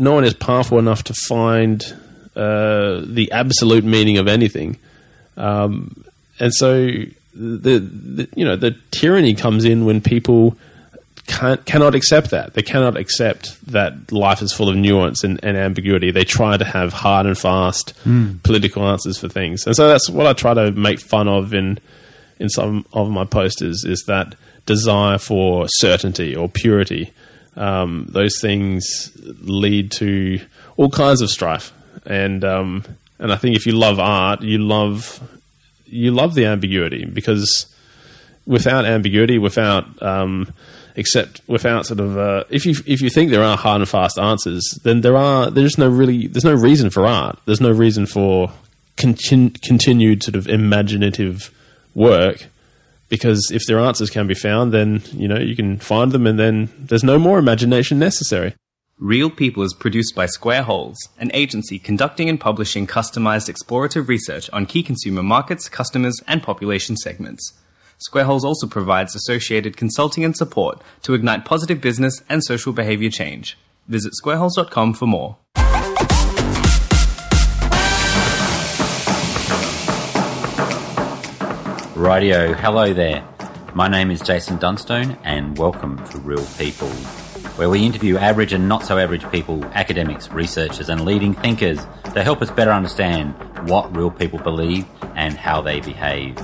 no one is powerful enough to find uh, the absolute meaning of anything, um, and so the, the you know the tyranny comes in when people can't, cannot accept that. They cannot accept that life is full of nuance and, and ambiguity. They try to have hard and fast political answers for things, and so that's what I try to make fun of in in some of my posters is that desire for certainty or purity. Um, those things lead to all kinds of strife, and um, and I think if you love art, you love you love the ambiguity because without ambiguity, without um, except without sort of uh, if you if you think there are hard and fast answers, then there are there's no really there's no reason for art. There's no reason for continu- continued sort of imaginative work because if their answers can be found, then you know you can find them, and then there's no more imagination necessary. Real People is produced by Square Holes, an agency conducting and publishing customized explorative research on key consumer markets, customers, and population segments. Square Holes also provides associated consulting and support to ignite positive business and social behavior change. Visit squareholes.com for more. Radio, hello there. My name is Jason Dunstone, and welcome to Real People, where we interview average and not so average people, academics, researchers, and leading thinkers to help us better understand what real people believe and how they behave.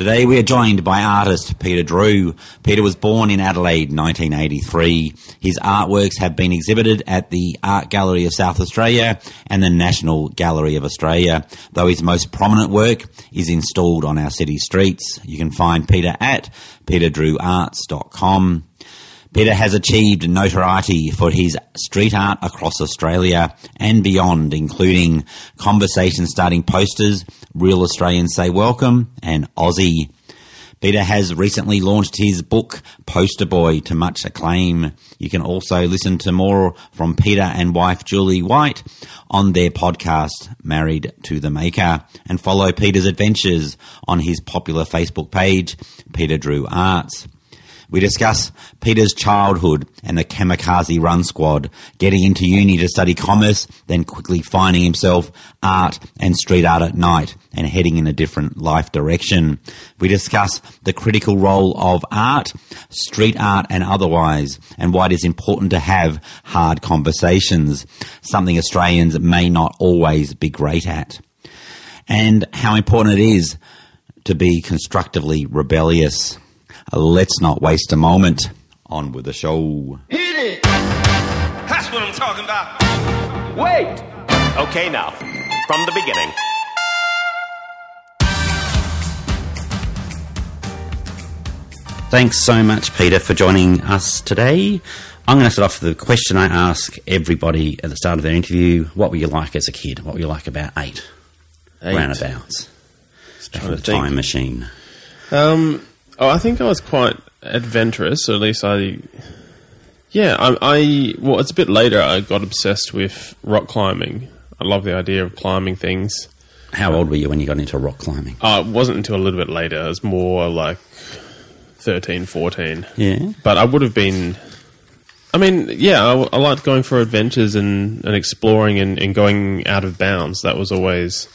Today we are joined by artist Peter Drew. Peter was born in Adelaide 1983. His artworks have been exhibited at the Art Gallery of South Australia and the National Gallery of Australia, though his most prominent work is installed on our city streets. You can find Peter at peterdrewarts.com. Peter has achieved notoriety for his street art across Australia and beyond, including conversation starting posters, Real Australians Say Welcome, and Aussie. Peter has recently launched his book, Poster Boy, to much acclaim. You can also listen to more from Peter and wife Julie White on their podcast, Married to the Maker, and follow Peter's adventures on his popular Facebook page, Peter Drew Arts. We discuss Peter's childhood and the kamikaze run squad, getting into uni to study commerce, then quickly finding himself art and street art at night and heading in a different life direction. We discuss the critical role of art, street art and otherwise, and why it is important to have hard conversations, something Australians may not always be great at. And how important it is to be constructively rebellious. Let's not waste a moment. On with the show. Hit it! That's what I'm talking about. Wait! Okay, now, from the beginning. Thanks so much, Peter, for joining us today. I'm going to start off with the question I ask everybody at the start of their interview What were you like as a kid? What were you like about eight? Eight. Roundabouts. Back trying in to the think. time machine. Um, oh, I think I was quite adventurous, or at least I. Yeah, I, I. Well, it's a bit later. I got obsessed with rock climbing. I love the idea of climbing things. How old were you when you got into rock climbing? Uh, it wasn't until a little bit later. It was more like 13, 14. Yeah. But I would have been. I mean, yeah, I, I liked going for adventures and, and exploring and, and going out of bounds. That was always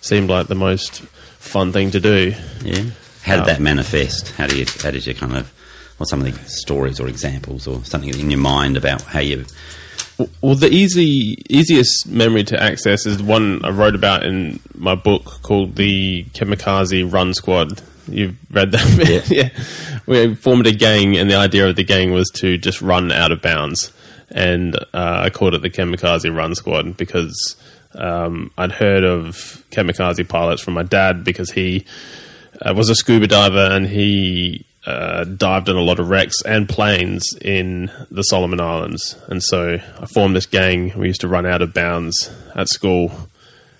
seemed like the most fun thing to do. Yeah. How did Um, that manifest? How do you how did you kind of what some of the stories or examples or something in your mind about how you Well, the easy easiest memory to access is the one I wrote about in my book called the Kamikaze Run Squad. You've read that? Yeah. yeah. We formed a gang, and the idea of the gang was to just run out of bounds. And uh, I called it the Kamikaze Run Squad because um, I'd heard of kamikaze pilots from my dad because he uh, was a scuba diver and he uh, dived on a lot of wrecks and planes in the Solomon Islands. And so I formed this gang. We used to run out of bounds at school.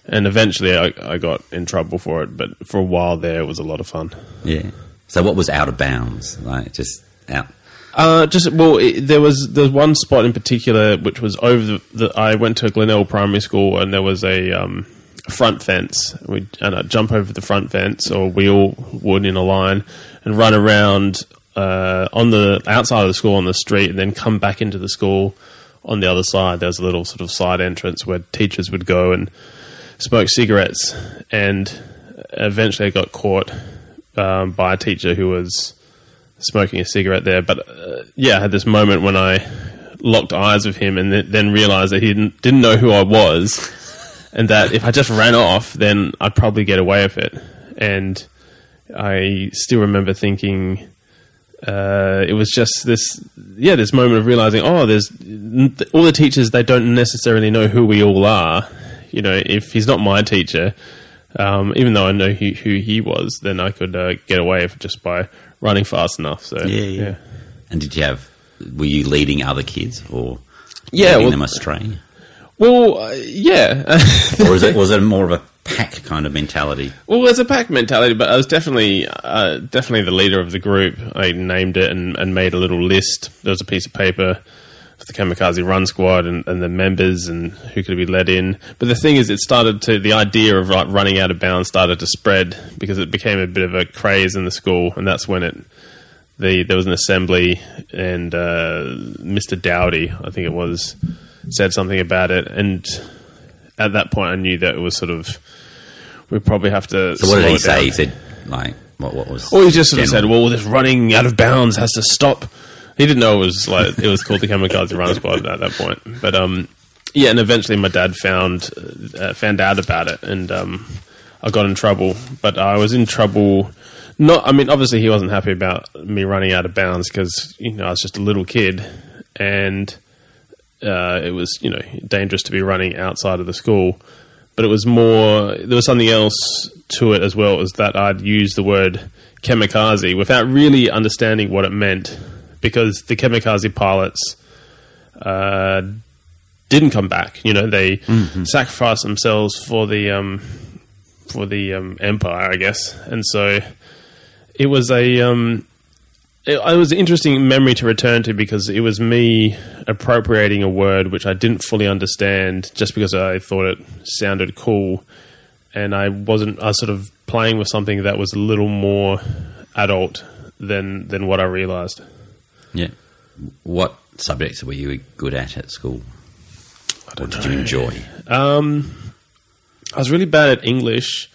And eventually I, I got in trouble for it, but for a while there it was a lot of fun. Yeah. So what was out of bounds? Like just out Uh, just well, it, there was there was one spot in particular which was over the, the. I went to Glenelg Primary School and there was a um, front fence. We and I'd jump over the front fence, or we all would in a line and run around uh, on the outside of the school on the street, and then come back into the school on the other side. There's a little sort of side entrance where teachers would go and smoke cigarettes, and eventually I got caught um, by a teacher who was smoking a cigarette there. But uh, yeah, I had this moment when I locked eyes with him and th- then realized that he didn't, didn't know who I was, and that if I just ran off, then I'd probably get away with it. And I still remember thinking. Uh, it was just this, yeah, this moment of realizing, oh, there's all the teachers. They don't necessarily know who we all are. You know, if he's not my teacher, um, even though I know who, who he was, then I could uh, get away with just by running fast enough. So Yeah, yeah. And did you have? Were you leading other kids or Yeah, leading well- them astray, Well, uh, yeah. or is it was it more of a pack kind of mentality? well, there's a pack mentality, but I was definitely uh, definitely the leader of the group. I named it and, and made a little list. There was a piece of paper for the Kamikaze Run Squad and, and the members and who could be let in. But the thing is, it started to the idea of like, running out of bounds started to spread because it became a bit of a craze in the school, and that's when it. The, there was an assembly, and uh, Mr. Dowdy, I think it was, said something about it, and at that point, I knew that it was sort of we probably have to. So what did he say? down. He said like what? What was? Well, he just sort of said, "Well, this running out of bounds has to stop." He didn't know it was like it was called the Kamikaze Run Squad at that point, but um, yeah, and eventually my dad found uh, found out about it, and um, I got in trouble. But I was in trouble. Not, I mean, obviously he wasn't happy about me running out of bounds because you know I was just a little kid, and uh, it was you know dangerous to be running outside of the school. But it was more. There was something else to it as well. Was that I'd used the word kamikaze without really understanding what it meant, because the kamikaze pilots uh, didn't come back. You know, they sacrificed themselves for the um, for the um, empire, I guess, and so it was a um, it, it was an interesting memory to return to because it was me appropriating a word which I didn't fully understand just because I thought it sounded cool, and I wasn't. I was sort of playing with something that was a little more adult than than what I realized. Yeah. What subjects were you good at at school? What did you enjoy? Um, I was really bad at English.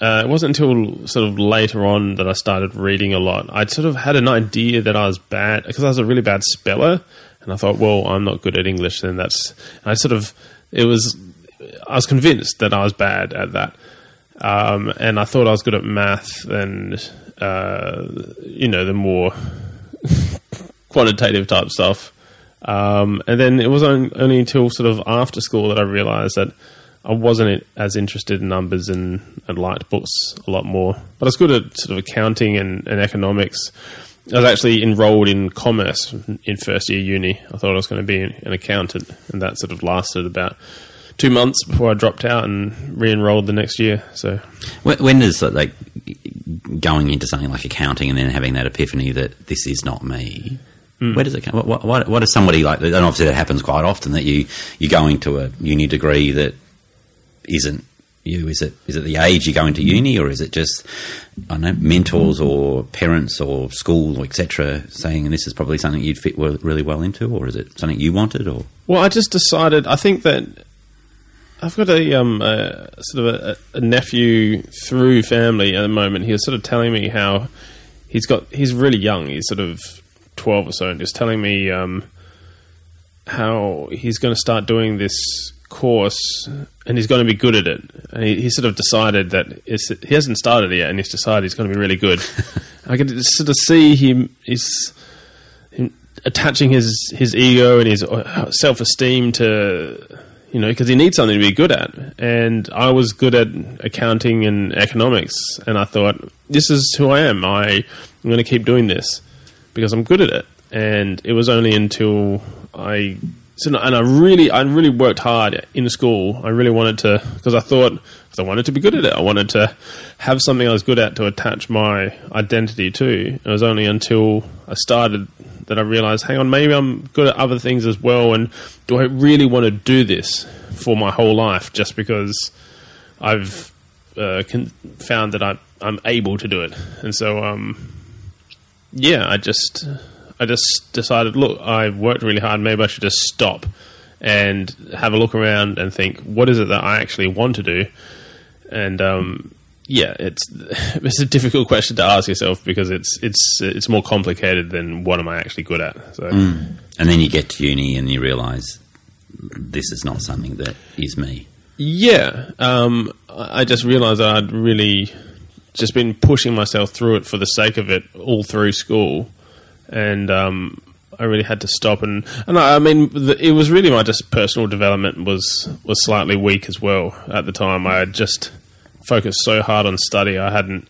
Uh, it wasn't until sort of later on that I started reading a lot. I'd sort of had an idea that I was bad because I was a really bad speller, and I thought, well, I'm not good at English. Then that's I sort of it was I was convinced that I was bad at that, um, and I thought I was good at math and uh, you know the more quantitative type stuff. Um, and then it was on, only until sort of after school that I realised that I wasn't as interested in numbers and, and liked books a lot more. But I was good at sort of accounting and, and economics. I was actually enrolled in commerce in first year uni. I thought I was going to be an accountant, and that sort of lasted about two months before I dropped out and re-enrolled the next year. So When, when does uh, like going into something like accounting and then having that epiphany that this is not me? Hmm. Where does it come? What, what, what, what is somebody like? And obviously, that happens quite often. That you you go into a uni degree that isn't you. Is it is it the age you go into uni, or is it just I don't know mentors or parents or school or etc. saying this is probably something you'd fit really well into, or is it something you wanted? Or Well, I just decided. I think that I've got a um a, sort of a, a nephew through family at the moment. He was sort of telling me how he's got. He's really young. He's sort of twelve or so, and just telling me um how he's going to start doing this course and he's going to be good at it. And he, he sort of decided that it's, he hasn't started yet, and he's decided he's going to be really good. I can sort of see him. He's him attaching his his ego and his uh, self esteem to you know because he needs something to be good at. And I was good at accounting and economics, and I thought this is who I am. I I am going to keep doing this because I'm good at it. And it was only until I so and I really I really worked hard in school. I really wanted to because I thought because I wanted to be good at it. I wanted to have something I was good at to attach my identity to. It was only until I started that I realized, hang on, maybe I'm good at other things as well. And do I really want to do this for my whole life just because I've uh, con- found that I, I'm able to do it? And so, um, yeah, I just I just decided, look, I've worked really hard. Maybe I should just stop and have a look around and think, what is it that I actually want to do? And um, yeah, it's it's a difficult question to ask yourself because it's it's it's more complicated than what am I actually good at. So And then you get to uni and you realise this is not something that is me. yeah, um, I I just realised I'd really just been pushing myself through it for the sake of it all through school, and um, I really had to stop. And and I, I mean, the, it was really my just personal development was was slightly weak as well at the time. I had just focused so hard on study, I hadn't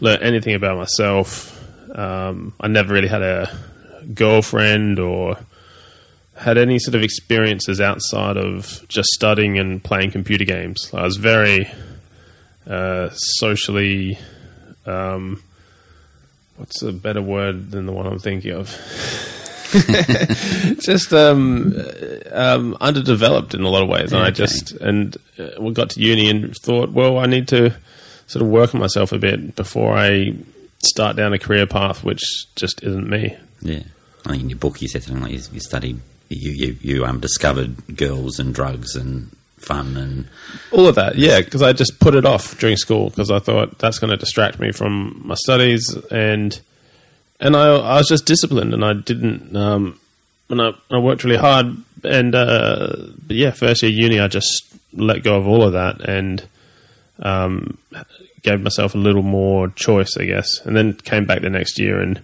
learned anything about myself. Um, I never really had a girlfriend or had any sort of experiences outside of just studying and playing computer games. I was very uh, socially. Um, what's a better word than the one I'm thinking of? just um, uh, um, underdeveloped in a lot of ways, and I just and uh, we got to uni and thought, well, I need to sort of work on myself a bit before I start down a career path which just isn't me. Yeah. I mean, in your book you said something like you, you studied, you, you, you um, discovered girls and drugs and fun and All of that, yeah, because I just put it off during school because I thought that's going to distract me from my studies, and and I, I was just disciplined, and I didn't, um, and I, I worked really hard, and uh, yeah, first year uni, I just let go of all of that and um, gave myself a little more choice, I guess, and then came back the next year and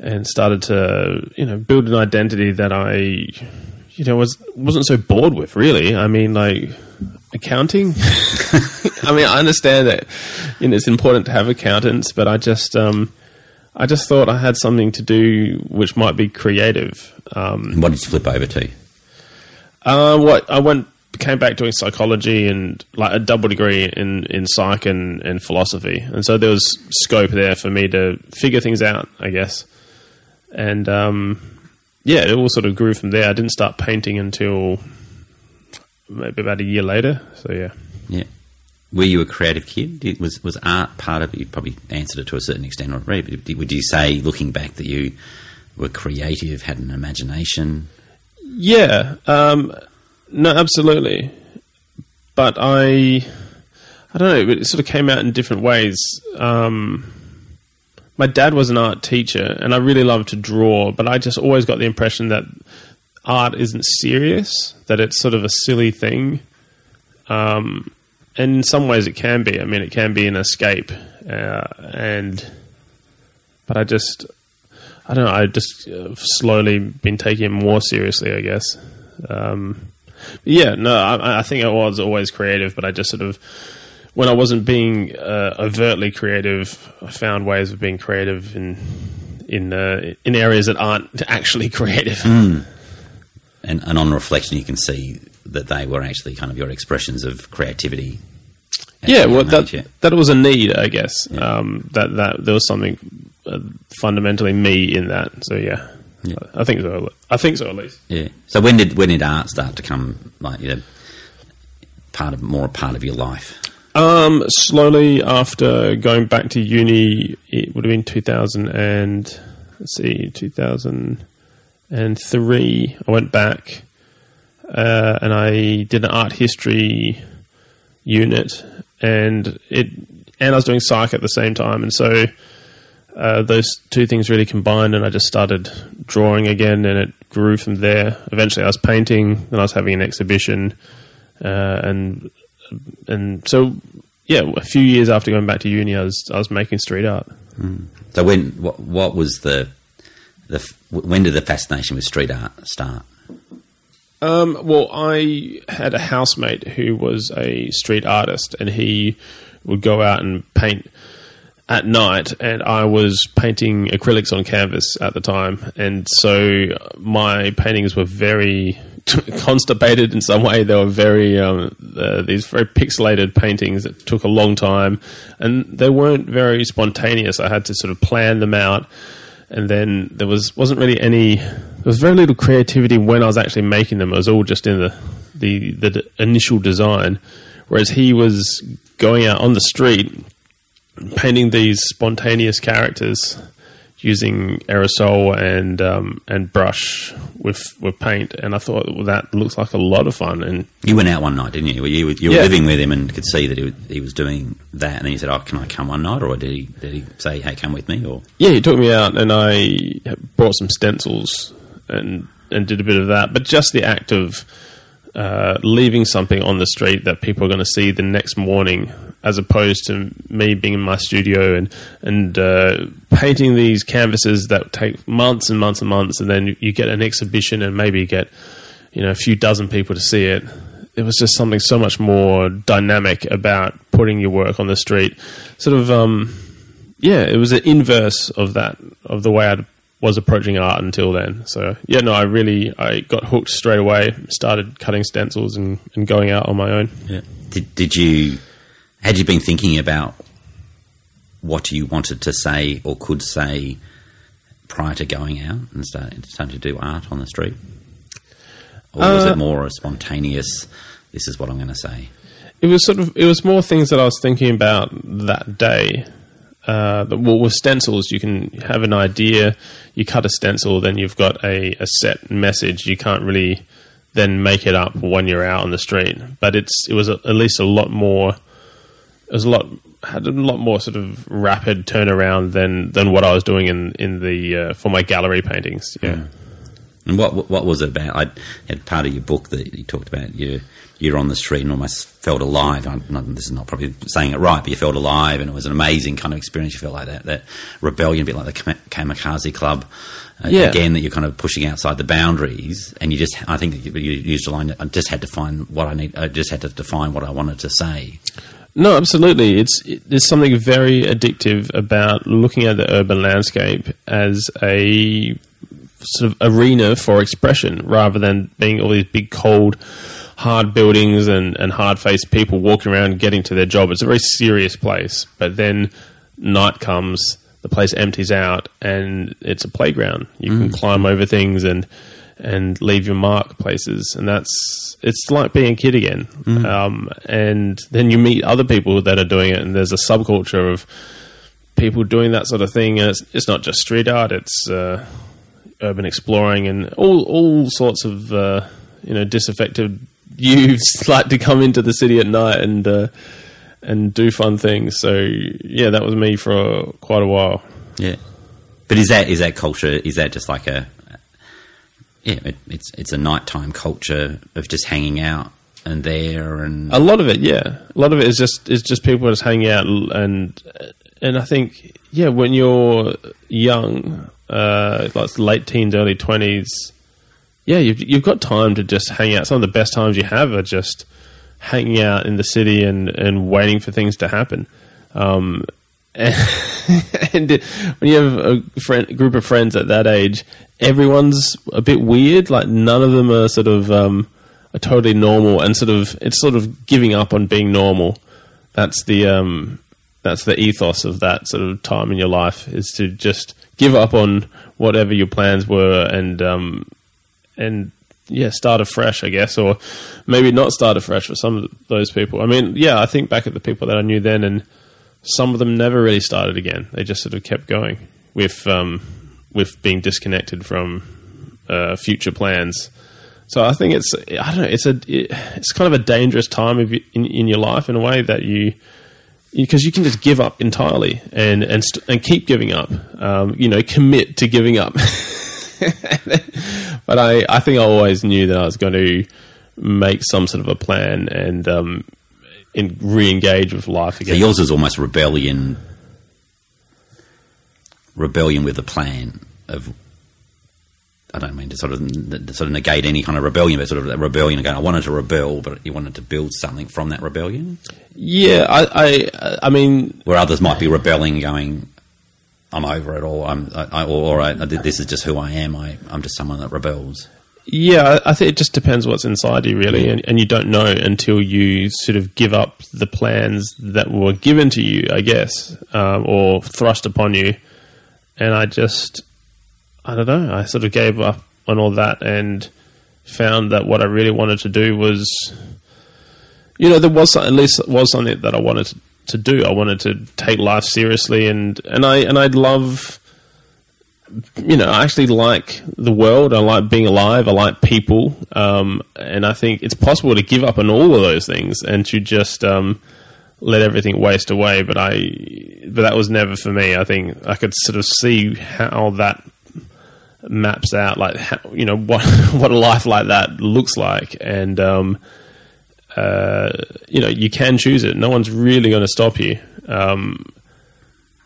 and started to you know build an identity that I you know was wasn't so bored with really. I mean like accounting. I mean I understand that you know it's important to have accountants, but I just um I just thought I had something to do which might be creative. Um, what did you flip over to? uh, what I went came back doing psychology and like a double degree in in psych and, and philosophy, and so there was scope there for me to figure things out, I guess. And um, yeah, it all sort of grew from there. I didn't start painting until maybe about a year later. So yeah. Yeah. Were you a creative kid? Did- Was was art part of it? You probably answered it to a certain extent already. But did- would you say, looking back, that you were creative, had an imagination? Yeah, um, no, absolutely. But I, I don't know. It sort of came out in different ways. Um, my dad was an art teacher, and I really loved to draw. But I just always got the impression that art isn't serious; that it's sort of a silly thing. Um, and in some ways, it can be. I mean, it can be an escape, uh, and but I just I don't know. I've just uh, slowly been taking it more seriously, I guess. Um, yeah, no, I, I think I was always creative, but I just sort of, when I wasn't being uh, overtly creative, I found ways of being creative in in uh, in areas that aren't actually creative. And, and on reflection, you can see that they were actually kind of your expressions of creativity. yeah, well, that age, yeah. that was a need, I guess. Um, that that there was something uh, fundamentally me in that. So yeah, Yeah. I think so. I think so at least. Yeah. So when did when did art start to come like you know, part of more a part of your life? Um, slowly after going back to uni, it would have been 2000 and let's see, 2003. I went back uh, and I did an art history unit, and it and I was doing psych at the same time, and so uh, those two things really combined, and I just started drawing again, and it grew from there. Eventually, I was painting, then I was having an exhibition, uh, and and so yeah, a few years after going back to uni, I was I was making street art. So when what, what was the the when did the fascination with street art start? Um, well, I had a housemate who was a street artist, and he would go out and paint at night, and I was painting acrylics on canvas at the time, and so my paintings were very constipated in some way. They were very um, uh, these very pixelated paintings that took a long time, and they weren't very spontaneous. I had to sort of plan them out and then there was wasn't really any there was very little creativity when I was actually making them. It was all just in the the, the d- initial design, whereas he was going out on the street painting these spontaneous characters, using aerosol and um, and brush with with paint, and I thought well, that looks like a lot of fun. And You went out one night, didn't you? You, were- you were Yeah. living with him and could see that he, was- he was doing that, and then you said, "Oh, can I come one night?" Or did he did he say, "Hey, come with me"? Or yeah, he took me out, and I brought some stencils and and did a bit of that. But just the act of uh, leaving something on the street that people are going to see the next morning, as opposed to me being in my studio and and uh, painting these canvases that take months and months and months, and then you, get an exhibition and maybe get you know a few dozen people to see it. It was just something so much more dynamic about putting your work on the street. Sort of, um, yeah, it was an inverse of that of the way I was approaching art until then. So yeah, no, I really I got hooked straight away. Started cutting stencils and, and going out on my own. did did you had you been thinking about what you wanted to say or could say prior to going out and starting, starting to do art on the street, or was Uh, it more a spontaneous? This is what I'm going to say. It was sort of it was more things that I was thinking about that day. Uh, well, with stencils, you can have an idea. You cut a stencil, then you've got a, a set message. You can't really then make it up when you're out on the street. But it's it was a, at least a lot more. It was a lot had a lot more sort of rapid turnaround than than what I was doing in in the uh, for my gallery paintings. Yeah. And what what was it about? I had part of your book that you talked about. You you're on the street and almost felt alive. Not, this is not probably saying it right, but you felt alive, and it was an amazing kind of experience. You felt like that that rebellion, a bit like the Kamikaze Club. Uh, Yeah. Again, that you're kind of pushing outside the boundaries, and you just. I think you, you used a line. I just had to find what I need. I just had to define what I wanted to say. No, absolutely. It's it, there's something very addictive about looking at the urban landscape as a sort of arena for expression, rather than being all these big, cold, hard buildings and, and hard faced people walking around getting to their job. It's a very serious place. But then night comes, the place empties out, and it's a playground. You can mm. climb over things and and leave your mark places, and that's it's like being a kid again. Um, and then you meet other people that are doing it, and there's a subculture of people doing that sort of thing. And it's, it's not just street art; it's uh, urban exploring and all all sorts of uh, you know disaffected youths like to come into the city at night and uh, and do fun things. So yeah, that was me for quite a while. Yeah, but is that is that culture? Is that just like a yeah? It, it's it's a nighttime culture of just hanging out and there and A lot of it, yeah. A lot of it is just is just people just hanging out and and I think yeah, when you're young, uh, like late teens, early twenties, yeah, you've you've got time to just hang out. Some of the best times you have are just hanging out in the city and and waiting for things to happen. Um, and, when you have a friend, group of friends at that age, everyone's a bit weird. Like none of them are sort of um, are totally normal, and sort of it's sort of giving up on being normal. That's the um, that's the ethos of that sort of time in your life is to just give up on whatever your plans were and um, and yeah, start afresh, I guess, or maybe not start afresh for some of those people. I mean, yeah, I think back at the people that I knew then, and some of them never really started again. They just sort of kept going with um, with being disconnected from uh, future plans. So I think it's I don't know it's a it, it's kind of a dangerous time in in your life in a way that you because you can just give up entirely and and st- and keep giving up. Um, you know, commit to giving up. but I I think I always knew that I was going to make some sort of a plan and um, in, re-engage with life So again. yours is almost rebellion, rebellion with a plan of. I don't mean to sort of sort of negate any kind of rebellion, but sort of a rebellion. Again, I wanted to rebel, but you wanted to build something from that rebellion. yeah, I, I I mean Where others might be rebelling, going, "I'm over it," or "I'm," I, I- or, or I, "This is just who I am." I, I'm just someone that rebels. Yeah, I think it just depends what's inside you, really, and, and you don't know until you sort of give up the plans that were given to you, I guess, um, or thrust upon you. And I just, I don't know, I sort of gave up on all that and found that what I really wanted to do was, you know, there was at least was something that I wanted to do. I wanted to take life seriously, and and I and I'd love you know, I actually like the world. I like being alive. I like people, um, and I think it's possible to give up on all of those things and to just um, let everything waste away. But I, but that was never for me. I think I could sort of see how that maps out, like how, you know what what a life like that looks like, and um, uh, you know you can choose it. No one's really going to stop you. Um,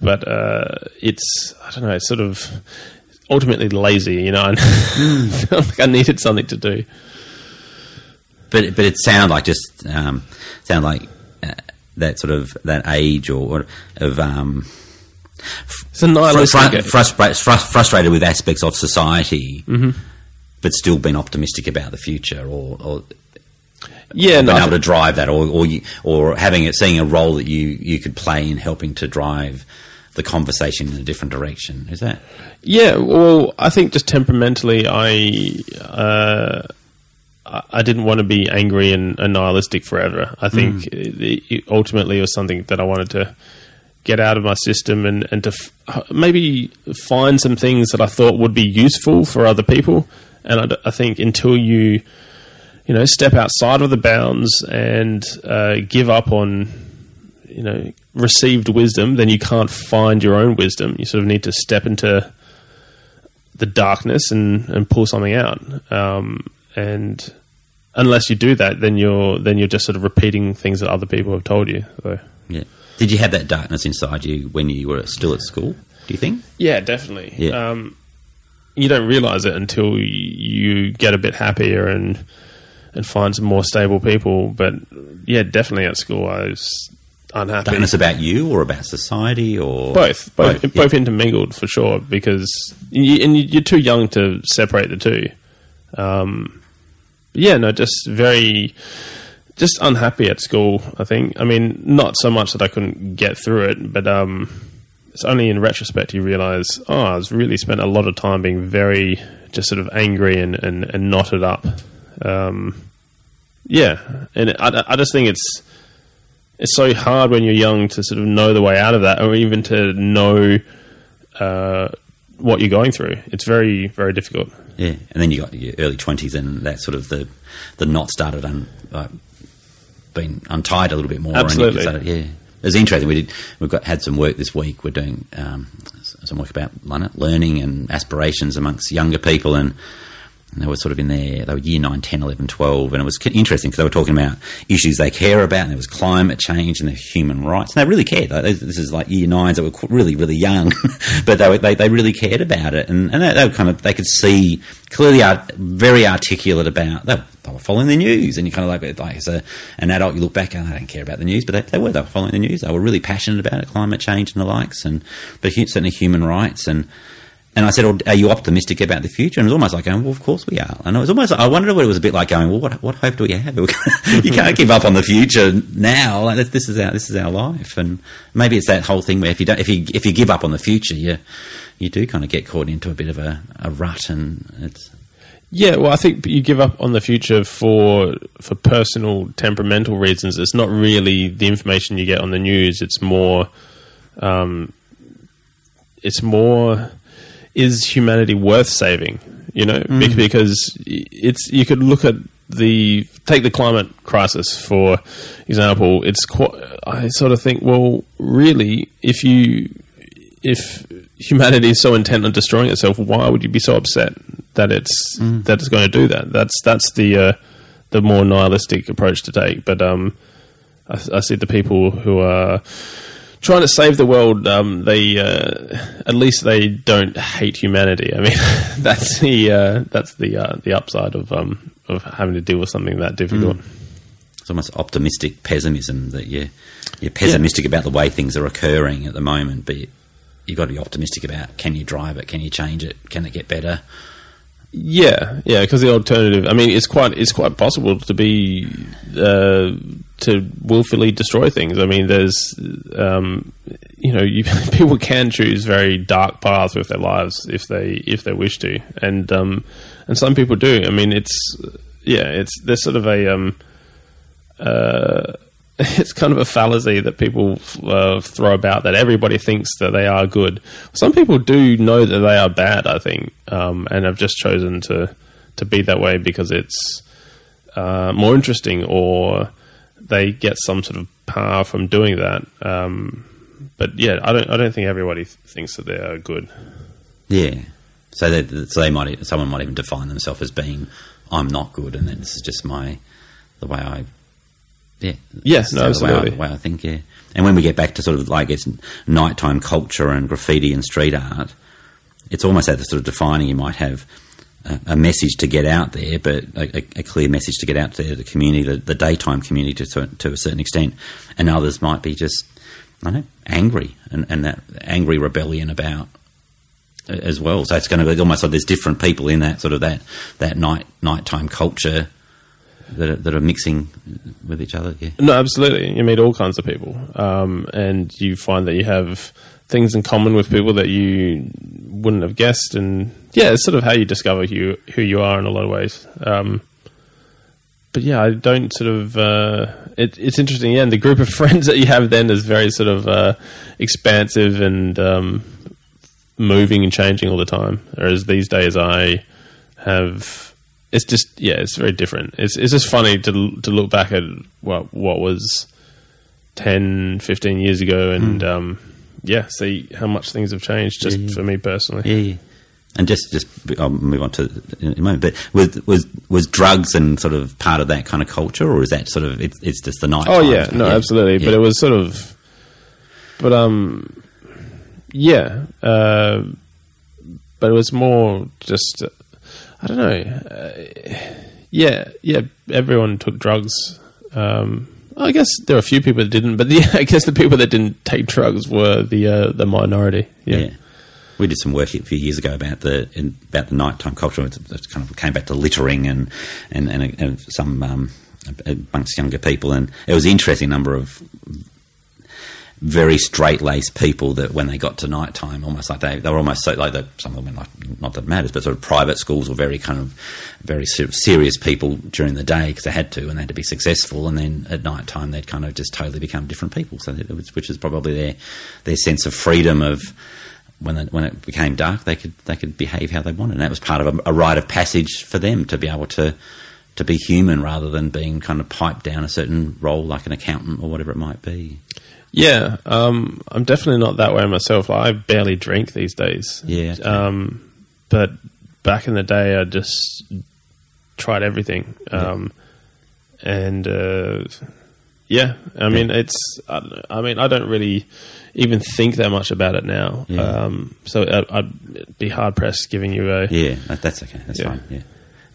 but uh, it's I don't know. It's sort of ultimately lazy, you know. And I felt like I needed something to do. But but it sounded like just um, sound like uh, that sort of that age or of um, It's a nihilistic. frustra- frus- frustrated with aspects of society, but still being optimistic about the future, or, or yeah, no, able to drive that, or or, you, or having it seeing a role that you you could play in helping to drive the conversation in a different direction. Is that? Yeah, well, I think just temperamentally, I uh, I I didn't want to be angry and, and nihilistic forever. I think it, it ultimately was something that I wanted to get out of my system and and to f- maybe find some things that I thought would be useful for other people. And I think until you you know step outside of the bounds and uh, give up on you know received wisdom, then you can't find your own wisdom. You sort of need to step into the darkness and, and pull something out. Um, and unless you do that, then you're then you're just sort of repeating things that other people have told you. So. Yeah. Did you have that darkness inside you when you were still at school? Do you think? Yeah, definitely. Yeah. Um, you don't realize it until you get a bit happier and and find some more stable people. But yeah, definitely at school I was unhappy. Darkness about you or about society or both, both, Both, both, yeah. intermingled for sure. Because you, and you- you're too young to separate the two. Um, yeah, no, just very, just unhappy at school. I think. I mean, not so much that I couldn't get through it, but um, it's only in retrospect you realize, oh, I was really spent a lot of time being very just sort of angry and and, and knotted up. Um, yeah, and I, I just think it's it's so hard when you're young to sort of know the way out of that, or even to know uh, what you're going through. It's very, very difficult. Yeah, and then you got your early twenties, and that sort of the the knot started un, like, being untied a little bit more. Absolutely. started- yeah, it was interesting. We did. We've got had some work this week. We're doing um, some work about learn- learning and aspirations amongst younger people, and. They were sort of in there, they were year 9, 10, 11, 12, and it was interesting because they were talking about issues they care about, and there was climate change and the human rights. And they really cared. Like, this is like year nines that were really, really young, but they, were, they, they really cared about it. And, and they, they were kind of, they could see clearly, art, very articulate about, they, they were following the news. And you kind of like, like as a, an adult, you look back and they don't care about the news, but they, they were, they were following the news. They were really passionate about it, climate change and the likes, and, but certainly human rights. And, and I said, oh, "Are you optimistic about the future?" And it was almost like going, "Well, of course we are." And it was almost, I wondered what it was a bit like going, "Well, what, what hope do we have? you can't give up on the future now. Like, this is our this is our life." And maybe it's that whole thing where if you don't, if you if you give up on the future, you you do kind of get caught into a bit of a, a rut, and it's Yeah, well, I think you give up on the future for for personal temperamental reasons. It's not really the information you get on the news. It's more, um, it's more, is humanity worth saving? You know, Be- because it's you could look at the take the climate crisis for example. It's quite. I sort of think, well, really, if you if humanity is so intent on destroying itself, why would you be so upset that it's that it's going to do that? That's that's the uh, the more nihilistic approach to take. But um, I, I see the people who are trying to save the world. Um, they uh, at least they don't hate humanity. I mean, that's the uh, that's the uh, the upside of um, of having to deal with something that difficult. it's almost optimistic pessimism that you you're pessimistic about the way things are occurring at the moment, but you've got to be optimistic about can you drive it, can you change it, can it get better. Yeah, yeah, because the alternative. I mean, it's quite it's quite possible to be uh, to willfully destroy things. I mean, there's um, you know, you, people can choose very dark paths with their lives if they if they wish to, and um, and some people do. I mean, it's yeah, it's there's sort of a um, uh, it's kind of a fallacy that people uh, throw about that everybody thinks that they are good. Some people do know that they are bad, I think, um, and have just chosen to to be that way because it's uh, more interesting or they get some sort of power from doing that. Um, but yeah, I don't I don't think everybody th- thinks that they are good. Yeah. So they, so they might someone might even define themselves as being I'm not good, and then this is just my the way I yeah so no, the way I, absolutely. the way I think yeah. And when we get back to sort of like it's nighttime culture and graffiti and street art, it's almost at the sort of defining. You might have a, a message to get out there, but a, a, a clear message to get out to the community, the, the daytime community, to, to a certain extent, and others might be just I don't know angry and, and that angry rebellion about as well. So it's going to be almost like there's different people in that sort of that that night nighttime culture that are, that are mixing with each other. Yeah, No, absolutely. You meet all kinds of people, um, and you find that you have things in common with people that you wouldn't have guessed. And yeah, it's sort of how you discover who who you are in a lot of ways. Um, but yeah, I don't sort of. Uh, it, it's interesting. Yeah, and the group of friends that you have then is very sort of uh, expansive and um, moving and changing all the time. Whereas these days, I have. It's just yeah, it's very different. It's it's just funny to to look back at what what was 10, 15 years ago, and um, yeah, see how much things have changed. Just Yeah, yeah. for me personally. yeah. yeah. And just just I'll move on to in a moment. But was was was drugs and sort of part of that kind of culture, or is that sort of it's, it's just the night? Oh yeah, no, absolutely. But it was sort of, but um, yeah, uh, but it was more just, uh, I don't know. Uh, yeah, yeah. Everyone took drugs. Um, I guess there were a few people that didn't, but the, I guess the people that didn't take drugs were the uh, the minority. Yeah. yeah. We did some work a few years ago about the in, about the nighttime culture. It it kind of came back to littering and and and, and some um, amongst younger people, and it was an interesting number of very straight laced people that when they got to night time, almost like they, they were almost so like the, some of them, like, not that matters, but sort of private schools were very kind of very ser- serious people during the day because they had to and they had to be successful. And then at night time, they'd kind of just totally become different people. So was, which is probably their, their sense of freedom of when it, when it became dark, they could, they could behave how they wanted. And that was part of a, a rite of passage for them to be able to, to be human rather than being kind of piped down a certain role like an accountant or whatever it might be. Yeah, um, I'm definitely not that way myself. Like, I barely drink these days. Yeah. Um, but back in the day, I just tried everything. Um, And uh, yeah, I mean, it's. I, don't. I mean, I don't really even think that much about it now. Yeah. Um, so I, I'd be hard pressed giving you a. Yeah, that's okay. That's Yeah. fine. Yeah,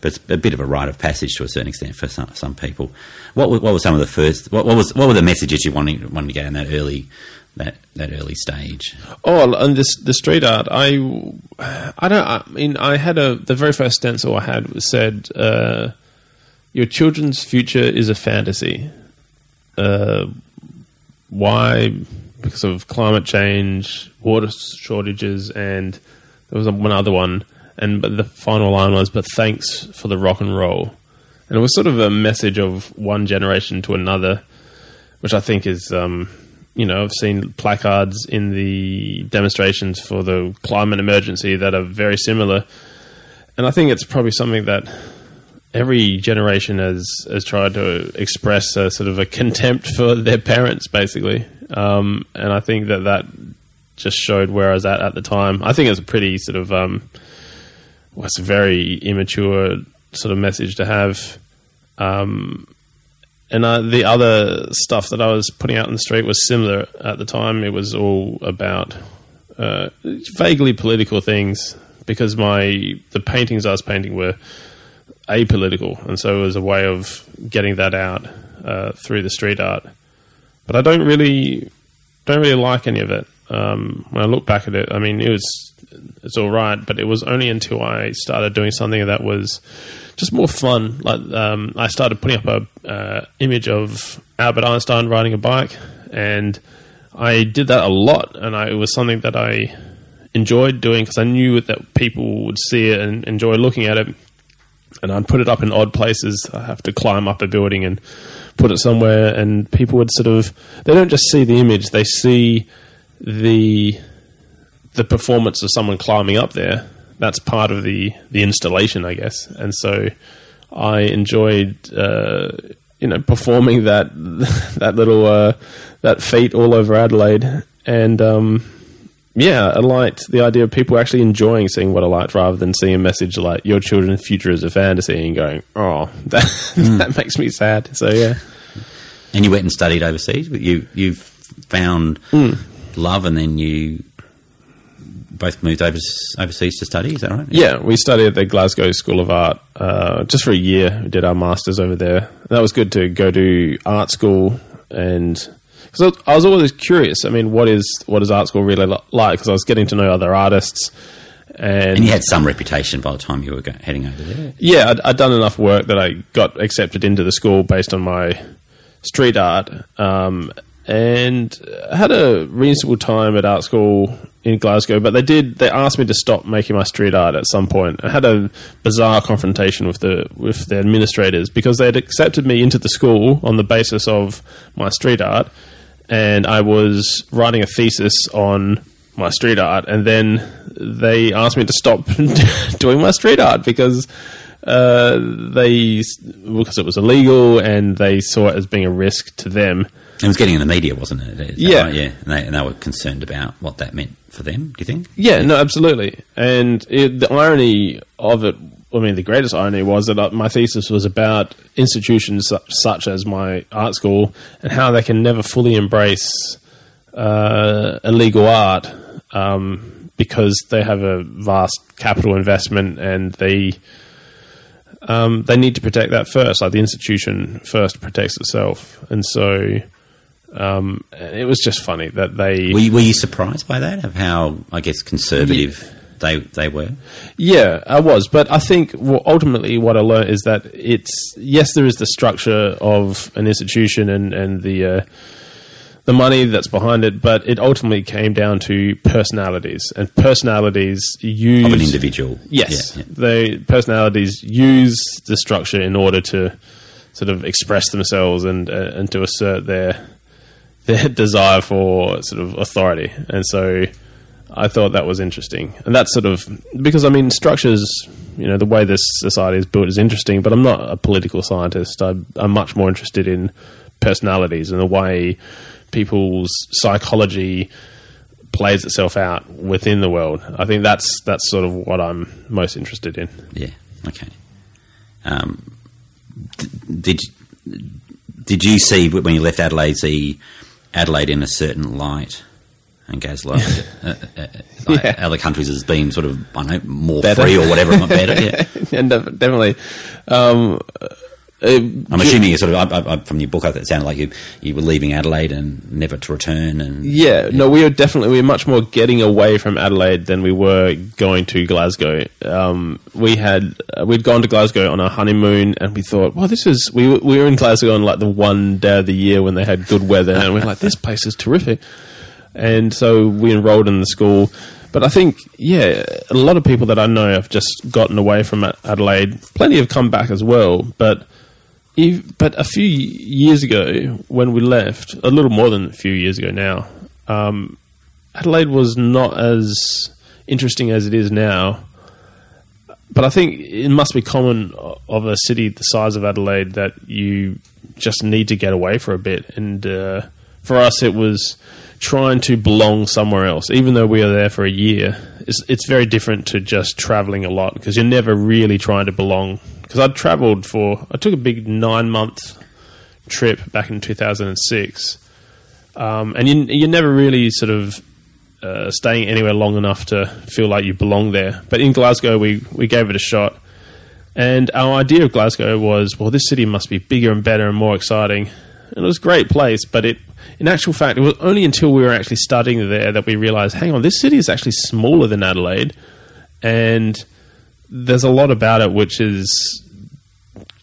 but it's a bit of a rite of passage to a certain extent for some, some people. What were, what were some of the first? What, what was what were the messages you wanted wanted to get in that early that that early stage? Oh, and this the street art. I, I don't. I mean, I had a the very first stencil I had said, uh, "Your children's future is a fantasy." Uh, why? Because of climate change, water shortages, and there was one other one. And but the final line was, "But thanks for the rock and roll." And it was sort of a message of one generation to another, which I think is, um, you know, I've seen placards in the demonstrations for the climate emergency that are very similar. And I think it's probably something that every generation has, has tried to express a sort of a contempt for their parents, basically. Um, and I think that that just showed where I was at at the time. I think it's a pretty sort of, um, it's a very immature sort of message to have. Um, and the other stuff that I was putting out in the street was similar at the time. It was all about uh, vaguely political things because my the paintings I was painting were apolitical, and so it was a way of getting that out uh, through the street art. But I don't really don't really like any of it. Um, when I look back at it, I mean, it was it's all right, but it was only until I started doing something that was just more fun. Like um, I started putting up a uh, image of Albert Einstein riding a bike, and I did that a lot, and I, it was something that I enjoyed doing because I knew that people would see it and enjoy looking at it. and I'd put it up in odd places. I have to climb up a building and put it somewhere, and people would sort of they don't just see the image; they see the the performance of someone climbing up there. That's part of the the installation, I guess. And so I enjoyed, uh, you know, performing that that little uh, that feat all over Adelaide, and um, yeah, I liked the idea of people actually enjoying seeing what I liked rather than seeing a message like "Your children's future is a fantasy" and going, "Oh, that that makes me sad." So yeah, And you went and studied overseas. but You you've found love, and then you both moved over, overseas to study. Is that right? Yeah, we studied at the Glasgow School of Art uh, just for a year. We did our masters over there. That was good to go to art school and because I was always curious. I mean, what is what is art school really like? Because I was getting to know other artists, and, And you had some reputation by the time you were go- heading over there. yeah, I'd, I'd done enough work that I got accepted into the school based on my street art, um, and I had a reasonable time at art school in Glasgow. But they did they asked me to stop making my street art at some point. I had a bizarre confrontation with the with the administrators because they had accepted me into the school on the basis of my street art, and I was writing a thesis on my street art, and then they asked me to stop doing my street art because uh, they because it was illegal and they saw it as being a risk to them. It was getting in the media, wasn't it? Yeah. right? yeah. And they, and they were concerned about what that meant for them. Do you think? Yeah, no, absolutely. And it, the irony of it, I mean, the greatest irony was that uh, my thesis was about institutions su- such as my art school and how they can never fully embrace uh, illegal art um, because they have a vast capital investment and they um, they need to protect that first. Like the institution first protects itself, and so um, it was just funny that they Were you, were you surprised by that of how I guess conservative they they were? Yeah, I was, but I think well, ultimately what I learned is that it's yes, there is the structure of an institution and and the uh, the money that's behind it, but it ultimately came down to personalities and personalities use Of an individual. Yes, Yeah, yeah. they personalities use the structure in order to sort of express themselves and uh, and to assert their their desire for sort of authority, and so I thought that was interesting, and that's sort of because I mean structures, you know, the way this society is built is interesting, but I'm not a political scientist. I, I'm much more interested in personalities and the way people's psychology plays itself out within the world. I think that's that's sort of what I'm most interested in. Yeah. Okay. Um, did did you see when you left Adelaide see Adelaide in a certain light and gaslight uh, uh, uh, like Yeah. other countries as being sort of I don't know more Better. free or whatever better? Yeah. and definitely. Um, uh, I'm assuming you sort of I, I, from your book. It sounded like you you were leaving Adelaide and never to return. And Yeah, no, we were definitely we were much more getting away from Adelaide than we were going to Glasgow. Um, we had uh, we'd gone to Glasgow on our honeymoon, and we thought, well, this is we were, we were in Glasgow on like the one day of the year when they had good weather, and we are like, this place is terrific. And so we enrolled in the school. But I think, yeah, a lot of people that I know have just gotten away from Adelaide. Plenty have come back as well, but Ev- but a few years ago, when we left, a little more than a few years ago now, um, Adelaide was not as interesting as it is now. But I think it must be common of a city the size of Adelaide that you just need to get away for a bit. And uh, for us, it was trying to belong somewhere else. Even though we were there for a year, it's, it's very different to just traveling a lot because you're never really trying to belong. Because I'd traveled for, I took a big nine month trip back in 2006. Um, and you, you're never really sort of uh, staying anywhere long enough to feel like you belong there. But in Glasgow, we, we gave it a shot. And our idea of Glasgow was, well, this city must be bigger and better and more exciting. And it was a great place, but it, in actual fact, it was only until we were actually studying there that we realized, hang on, this city is actually smaller than Adelaide. And there's a lot about it which is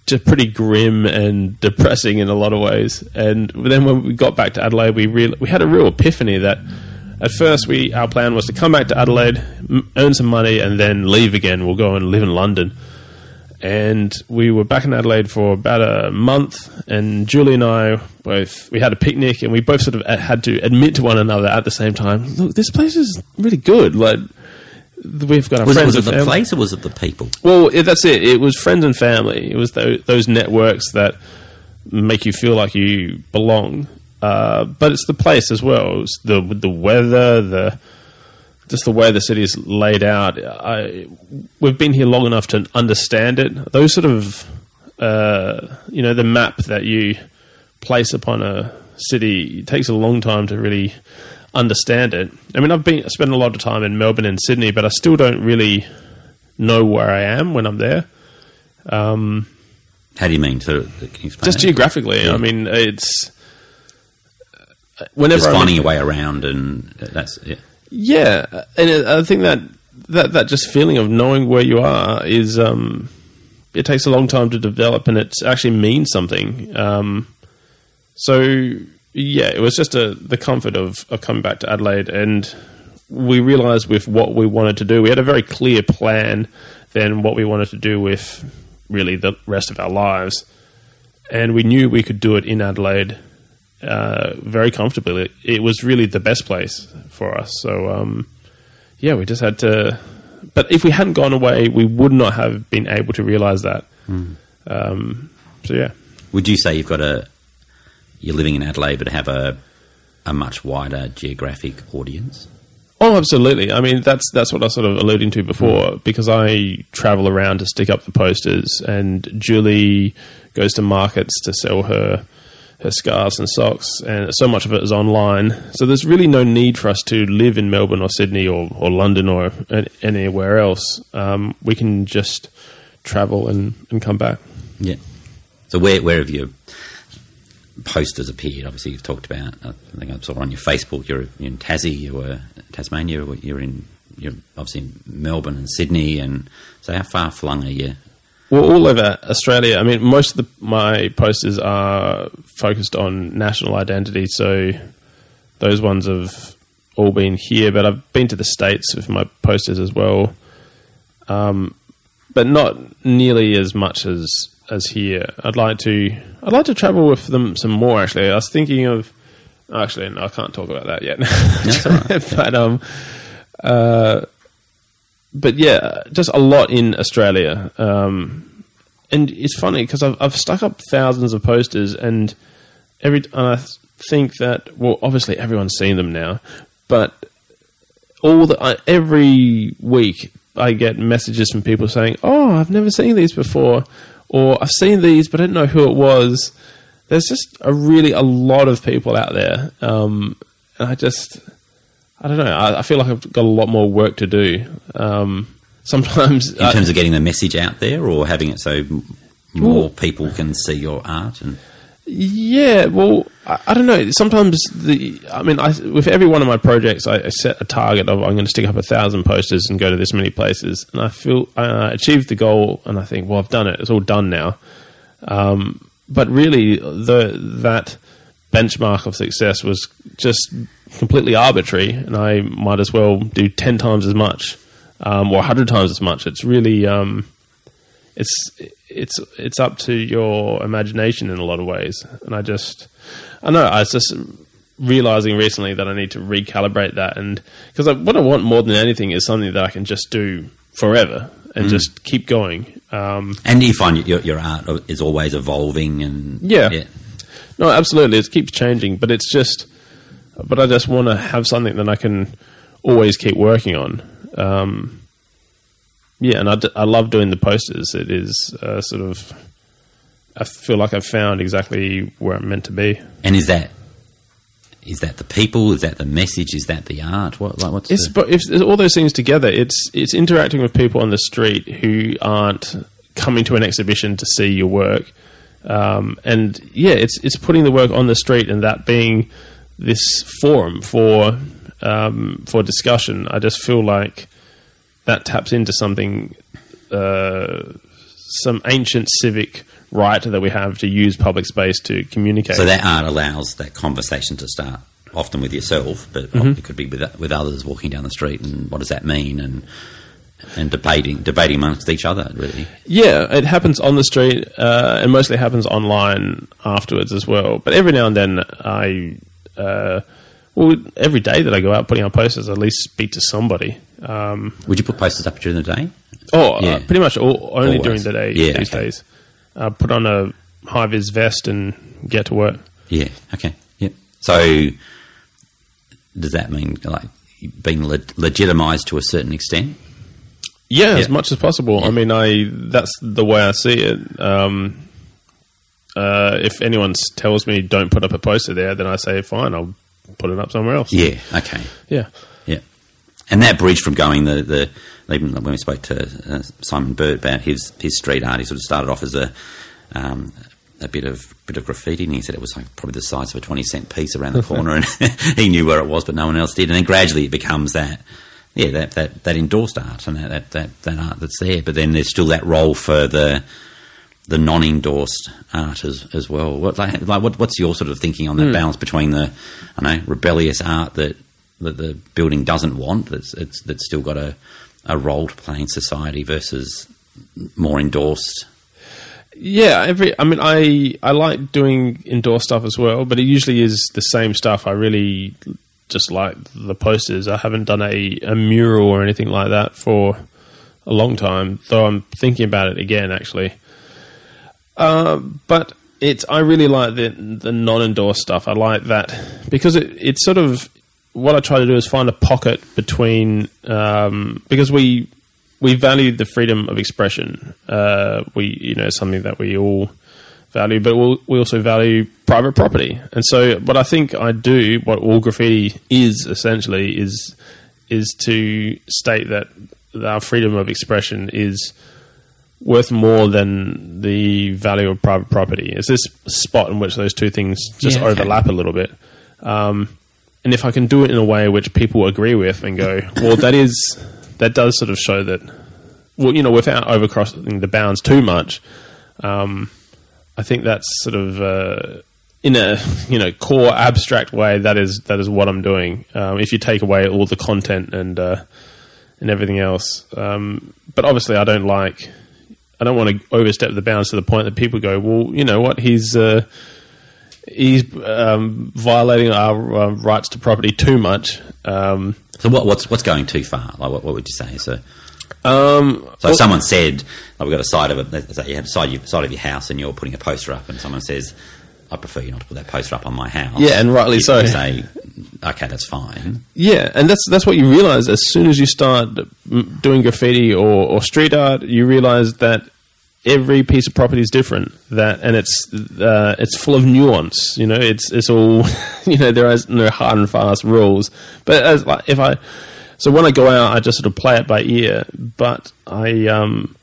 just pretty grim and depressing in a lot of ways. And then when we got back to Adelaide, we we had a real epiphany that at first we our plan was to come back to Adelaide, m- earn some money, and then leave again. We'll go and live in London. and we were back in Adelaide for about a month. And Julie and I both we had a picnic, and we both sort of uh, had to admit to one another at the same time, "Look, this place is really good." Like we've got Was it, friends was it the place or was it the people? Well, it, that's it. It was friends and family. It was tho- those networks that make you feel like you belong. Uh, but it's the place as well. It's the the weather, the just the way the city is laid out. I, we've been here long enough to understand it. Those sort of uh, you know the map that you place upon a city it takes a long time to really understand it. I mean, I've been I spent a lot of time in Melbourne and Sydney, but I still don't really know where I am when I'm there. How do you mean? To, can you explain Just that? geographically, Yeah. I mean, it's whenever Just finding your way around, and that's yeah. Yeah, and I think that that that just feeling of knowing where you are is um, it takes a long time to develop, and it actually means something. Um, so yeah, it was just a the comfort of, of coming back to Adelaide, and we realised with what we wanted to do, we had a very clear plan then what we wanted to do with really the rest of our lives, and we knew we could do it in Adelaide uh, very comfortably. It, it was really the best place for us. So, um, yeah, we just had to. But if we hadn't gone away, we would not have been able to realize that. Um, so, yeah. Would you say you've got a you're living in Adelaide, but have a a much wider geographic audience? Oh, absolutely. I mean, that's that's what I was sort of alluding to before because I travel around to stick up the posters, and Julie goes to markets to sell her her scarves and socks, and so much of it is online. So there's really no need for us to live in Melbourne or Sydney or, or London or an- anywhere else. Um, we can just travel and, and come back. Yeah. So where where have your posters appeared? Obviously, you've talked about. I think I saw on your Facebook. You're, in Tassie. You were Tasmania. You're in. You're obviously in Melbourne and Sydney. And so, how far flung are you? Well, all over Australia. I mean, most of the, my posters are focused on national identity, so those ones have all been here. But I've been to the states with my posters as well, um, but not nearly as much as as here. I'd like to. I'd like to travel with them some more. Actually, I was thinking of. Actually, no, I can't talk about that yet. But um, uh, but yeah, just a lot in Australia. Um, and it's funny because I've, I've stuck up thousands of posters, and every and I think that well, obviously everyone's seen them now, but all the I, every week I get messages from people saying, "Oh, I've never seen these before," or "I've seen these, but I didn't know who it was." There's just a really a lot of people out there, um, and I just I don't know. I, I feel like I've got a lot more work to do. Um, sometimes In terms of getting the message out there, or having it so more people can see your art, and Yeah, well, I, I don't know. Sometimes the, I mean, I, with every one of my projects, I, I set a target of I'm going to stick up a thousand posters and go to this many places, and I feel I achieved the goal, and I think, well, I've done it. It's all done now. Um, but really, the that benchmark of success was just completely arbitrary, and I might as well do ten times as much um, or hundred times as much. It's really um, it's it's it's up to your imagination in a lot of ways. And I just I know I was just realizing recently that I need to recalibrate that, and because what I want more than anything is something that I can just do forever and just keep going. Um, and you find your your art is always evolving, and Yeah. no, absolutely, it keeps changing, but it's just, but I just want to have something that I can always keep working on. Um, yeah, and I, d- I love doing the posters. It is uh, sort of, I feel like I've found exactly where I'm meant to be. And is that is that the people? Is that the message? Is that the art? What like what's It's the, but if it's all those things together, it's it's interacting with people on the street who aren't coming to an exhibition to see your work, um, and yeah, it's it's putting the work on the street and that being this forum for um, for discussion. I just feel like that taps into something, uh, some ancient civic right that we have to use public space to communicate. so that art allows that conversation to start. Often with yourself, but Mm-hmm. it could be with with others walking down the street, and what does that mean? And and debating debating amongst each other. Really, Yeah, it happens on the street, uh, and mostly happens online afterwards as well. But every now and then, I, uh, well, every day that I go out putting on posters, I at least speak to somebody. Um, would you put posters up during the day? oh, Yeah. uh, pretty much all, only Always. during the day Yeah, these okay. days. Uh, put on a high vis vest and get to work. Yeah. Okay. Yeah. So does that mean like being le- legitimized to a certain extent? Yeah, as much as possible. I mean, I that's the way I see it. Um, uh, if anyone tells me don't put up a poster there, then I say fine, I'll put it up somewhere else. Yeah. Okay. yeah. And that bridge from going the, the even when we spoke to uh, Simon Bird about his his street art, he sort of started off as a um, a bit of bit of graffiti, and he said it was like probably the size of a twenty cent piece around the corner, and he knew where it was, but no one else did. And then gradually it becomes that. Yeah, that, that, that endorsed art and that, that, that, that art that's there, but then there's still that role for the the non-endorsed art as as well. What like, like what, what's your sort of thinking on that balance between the I know rebellious art that that the building doesn't want that's it's that's still got a a role to play in society versus more endorsed. Yeah, every. I mean, I I like doing indoor stuff as well, but it usually is the same stuff. I really just like the posters. I haven't done a, a mural or anything like that for a long time, though I'm thinking about it again actually. Um, but it's I really like the the non endorsed stuff. I like that because it it's sort of what I try to do is find a pocket between um, because we we value the freedom of expression. Uh, we you know something that we all value, but we'll, we also value private property. And so, what I think I do, what all graffiti is essentially, is is to state that our freedom of expression is worth more than the value of private property. It's this spot in which those two things just Yeah, okay. overlap a little bit. Um, and if I can do it in a way which people agree with and go, well, that is that does sort of show that, well, you know, without overcrossing the bounds too much. Um, I think that's sort of uh, in a you know core abstract way. That is that is what I'm doing. Um, if you take away all the content and uh, and everything else, um, but obviously I don't like. I don't want to overstep the bounds to the point that people go, well, you know what, he's uh, he's um, violating our uh, rights to property too much. Um, So what, what's what's going too far? Like what, what would you say? So um, so if someone said like we've got a side of it, let's you have a side, of- side of your house and you're putting a poster up, and someone says. I prefer you not to put that poster up on my house. Yeah, and rightly You so. Say, okay, that's fine. Yeah, and that's that's what you realize as soon as you start doing graffiti or, or street art. You realize that every piece of property is different. That and it's uh, it's full of nuance. You know, it's it's all you know. There is no hard and fast rules. But as like if I so when I go out, I just sort of play it by ear. But I um,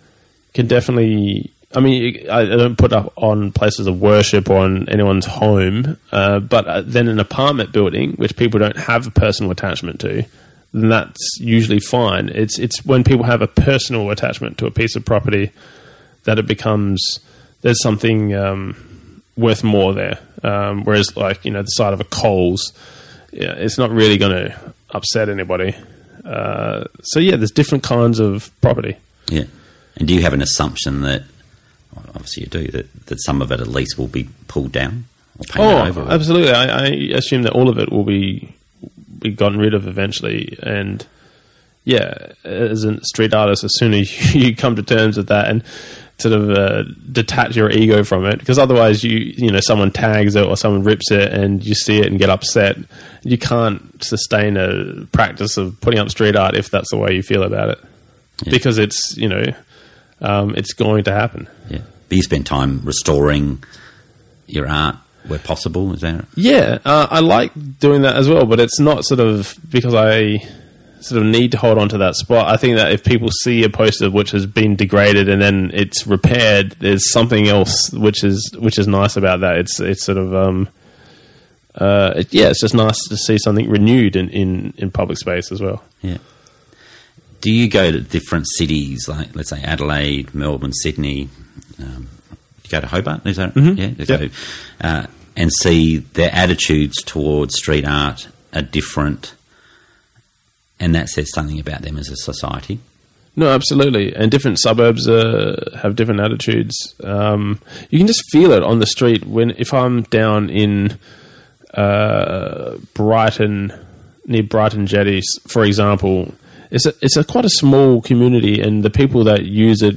can definitely. I mean, I don't put up on places of worship or on anyone's home, uh, but uh, then an apartment building, which people don't have a personal attachment to, then that's usually fine. It's it's when people have a personal attachment to a piece of property that it becomes there's something um, worth more there. Um, whereas, like you know, the side of a Coles, yeah, it's not really going to upset anybody. Uh, so yeah, there's different kinds of property. Yeah. And do you have an assumption that, obviously you do, that, that some of it at least will be pulled down or painted Oh, over? absolutely. I, I assume that all of it will be be gotten rid of eventually. And yeah, as a street artist, as soon as you come to terms with that and sort of uh, detach your ego from it, because otherwise you you know someone tags it or someone rips it and you see it and get upset. You can't sustain a practice of putting up street art if that's the way you feel about it, Yeah. because it's you know um, it's going to happen. Yeah. But you spend time restoring your art where possible, is that Yeah, uh, I like doing that as well, but it's not sort of because I sort of need to hold on to that spot. I think that if people see a poster which has been degraded and then it's repaired, there's something else which is which is nice about that. It's it's sort of um, uh, it, yeah, it's just nice to see something renewed in, in, in public space as well. Yeah. Do you go to different cities, like let's say Adelaide, Melbourne, Sydney? Um, you go to Hobart, is that Mhm. yeah? Yep. go, uh, and see their attitudes towards street art are different, and that says something about them as a society. No, absolutely. And different suburbs uh, have different attitudes. Um, you can just feel it on the street when if I'm down in uh, Brighton near Brighton Jetties, for example. It's a, it's a quite a small community, and the people that use it,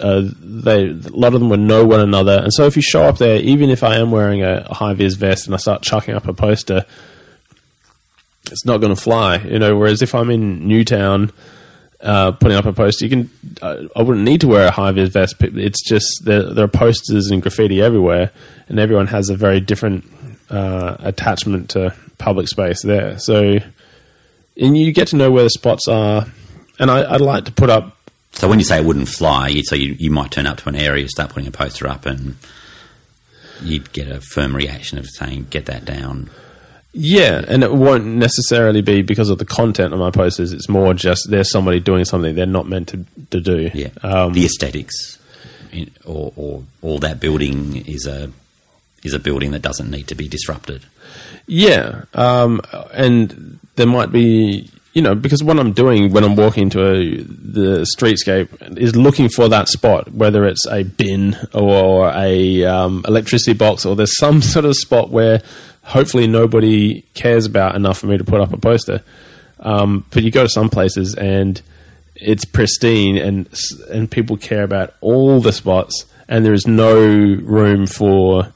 uh, they a lot of them would know one another. And so, if you show up there, even if I am wearing a, high vis vest and I start chucking up a poster, it's not going to fly. You know. Whereas if I'm in Newtown uh, putting up a poster. You can. Uh, I wouldn't need to wear a high vis vest. It's just there, there are posters and graffiti everywhere, and everyone has a very different uh, attachment to public space there. So, and you get to know where the spots are. And I, I'd like to put up. So when you say it wouldn't fly, you, so you, you might turn up to an area, start putting a poster up, and you'd get a firm reaction of saying, "Get that down." Yeah, and it won't necessarily be because of the content of my posters. It's more just there's somebody doing something they're not meant to, to do. Yeah, Um, the aesthetics, or, or or that building is a is a building that doesn't need to be disrupted. Yeah, um, and there might be, you know, because what I'm doing when I'm walking into a, the streetscape is looking for that spot, whether it's a bin or a um, electricity box, or there's some sort of spot where hopefully nobody cares about enough for me to put up a poster. Um, but you go to some places and it's pristine, and and people care about all the spots, and there is no room for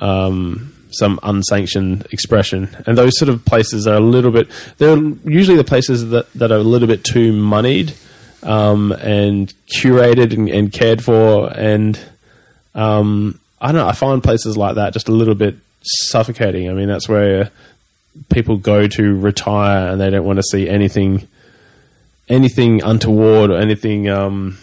um, some unsanctioned expression. And those sort of places are a little bit, they're usually the places that, that are a little bit too moneyed um, and curated and, and cared for. And um, I don't know, I find places like that just a little bit suffocating. I mean, that's where people go to retire and they don't want to see anything. Anything untoward or anything um,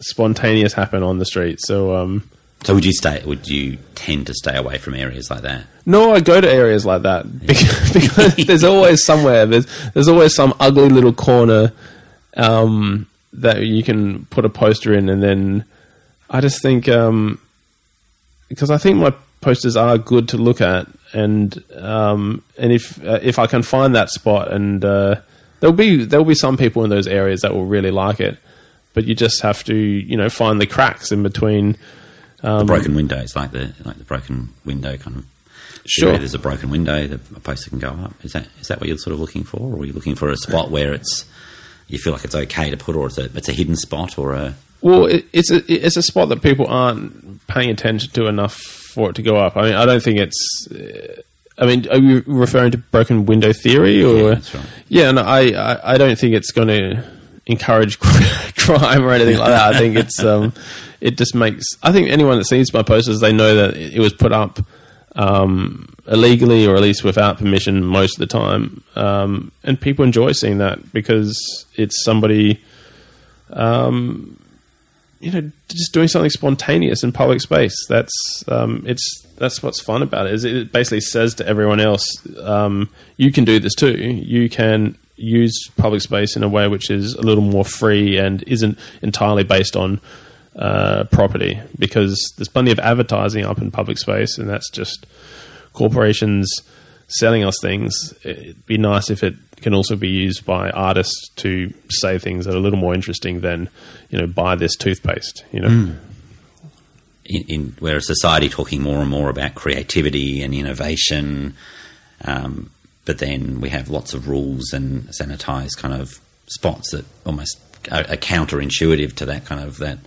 spontaneous happen on the street. So, um, So would you stay? Would you tend to stay away from areas like that? No, I go to areas like that because, because there's always somewhere. There's there's always some ugly little corner um, that you can put a poster in, and then I just think um, because I think my posters are good to look at, and um, and if uh, if I can find that spot, and uh, there'll be there'll be some people in those areas that will really like it, but you just have to you know find the cracks in between. Um, The broken windows, like the like the broken window kind of. Sure. area, There's a broken window. The a poster can go up. Is that is that what you're sort of looking for, or are you looking for a spot where it's you feel like it's okay to put, or it's a it's a hidden spot, or a Well, it, it's a it's a spot that people aren't paying attention to enough for it to go up. I mean, I don't think it's. Uh, I mean, are you referring to broken window theory, or Yeah, that's right. Yeah, no, I, I I don't think it's going to encourage crime or anything like that. I think it's um, it just makes. I think anyone that sees my posters, they know that it was put up um, illegally or at least without permission most of the time, um, and people enjoy seeing that because it's somebody you know just doing something spontaneous in public space. That's um, it's that's what's fun about it is it basically says to everyone else um, you can do this too. You can use public space in a way which is a little more free and isn't entirely based on uh, property because there's plenty of advertising up in public space and that's just corporations selling us things. It'd be nice if it can also be used by artists to say things that are a little more interesting than you know buy this toothpaste you know in, in where a society talking more and more about creativity and innovation, um, but then we have lots of rules and sanitized kind of spots that almost are, are counterintuitive to that kind of that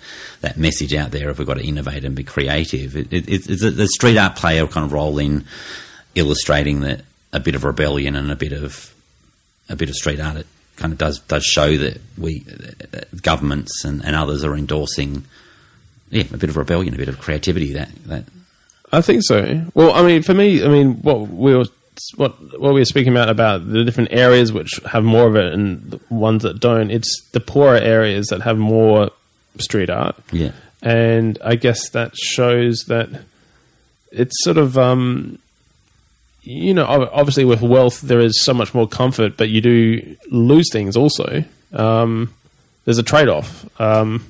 that message out there. If we've got to innovate and be creative, it, it, it's a, the street art play a kind of role in illustrating that a bit of rebellion and a bit of a bit of street art. Kind of does does show that we uh, governments and, and others are endorsing yeah, a bit of rebellion, a bit of creativity. That that I think so. Well, I mean, for me, I mean, what we were what what we were speaking about about the different areas which have more of it and the ones that don't. It's the poorer areas that have more street art. yeah, and I guess that shows that it's sort of um, you know obviously with wealth there is so much more comfort, but you do lose things also. Um, there's a trade off, um,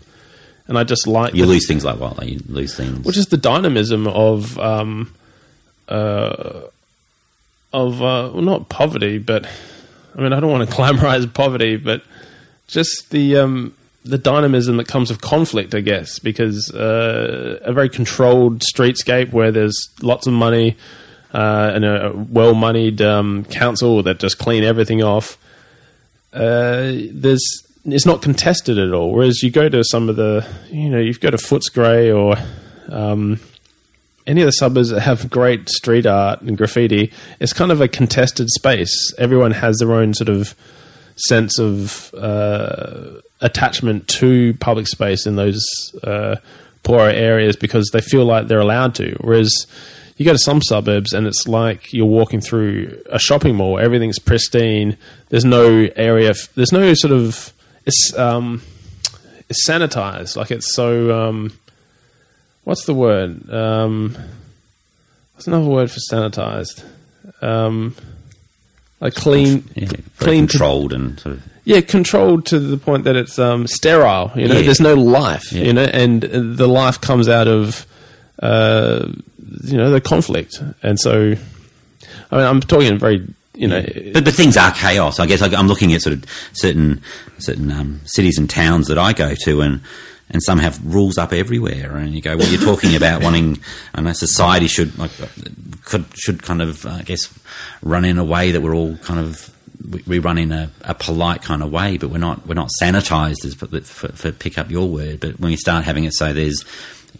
and I just like you the- lose things like what? Like you lose things. which is the dynamism of um, uh, of uh, well, not poverty, but I mean I don't want to glamorize poverty, but just the um, the dynamism that comes with conflict, I guess, because uh, a very controlled streetscape where there's lots of money uh, and a well moneyed um, council that just clean everything off. Uh, there's it's not contested at all. Whereas you go to some of the, you know, you've go to Footscray or um, any of the suburbs that have great street art and graffiti, it's kind of a contested space. Everyone has their own sort of sense of uh, attachment to public space in those uh, poorer areas because they feel like they're allowed to. Whereas you go to some suburbs and it's like you're walking through a shopping mall. Everything's pristine. There's no area. There's no sort of it's um, it's sanitized. Like it's so um, what's the word? Um, what's another word for sanitized? Um, like clean, Yeah, clean, to- controlled and sort of. yeah, controlled to the point that it's um, sterile. You know, Yeah. there's no life. Yeah. You know, and the life comes out of uh, you know the conflict. And so, I mean, I'm talking in very you know, But, but things are chaos. I guess I, I'm looking at sort of certain certain um, cities and towns that I go to, and and some have rules up everywhere. And you go, well, you're talking about wanting. I know society should like could should kind of I guess run in a way that we're all kind of. We, we run in a, a polite kind of way, but we're not we're not sanitized as for, for, for pick up your word. But when you start having it, so there's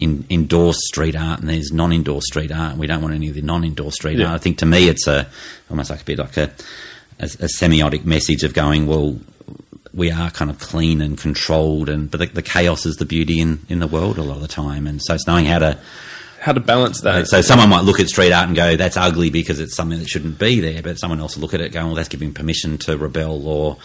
in, indoor street art and there's non-indoor street art. And we don't want any of the non-indoor street Yeah. art. I think to me it's a almost like a bit like a, a, a semiotic message of going, well, we are kind of clean and controlled, and but the, the chaos is the beauty in, in the world a lot of the time, and so it's knowing how to. how to balance that. So someone might look at street art and go, "That's ugly" because it's something that shouldn't be there, but someone else will look at it going, "Well, that's giving permission to rebel or."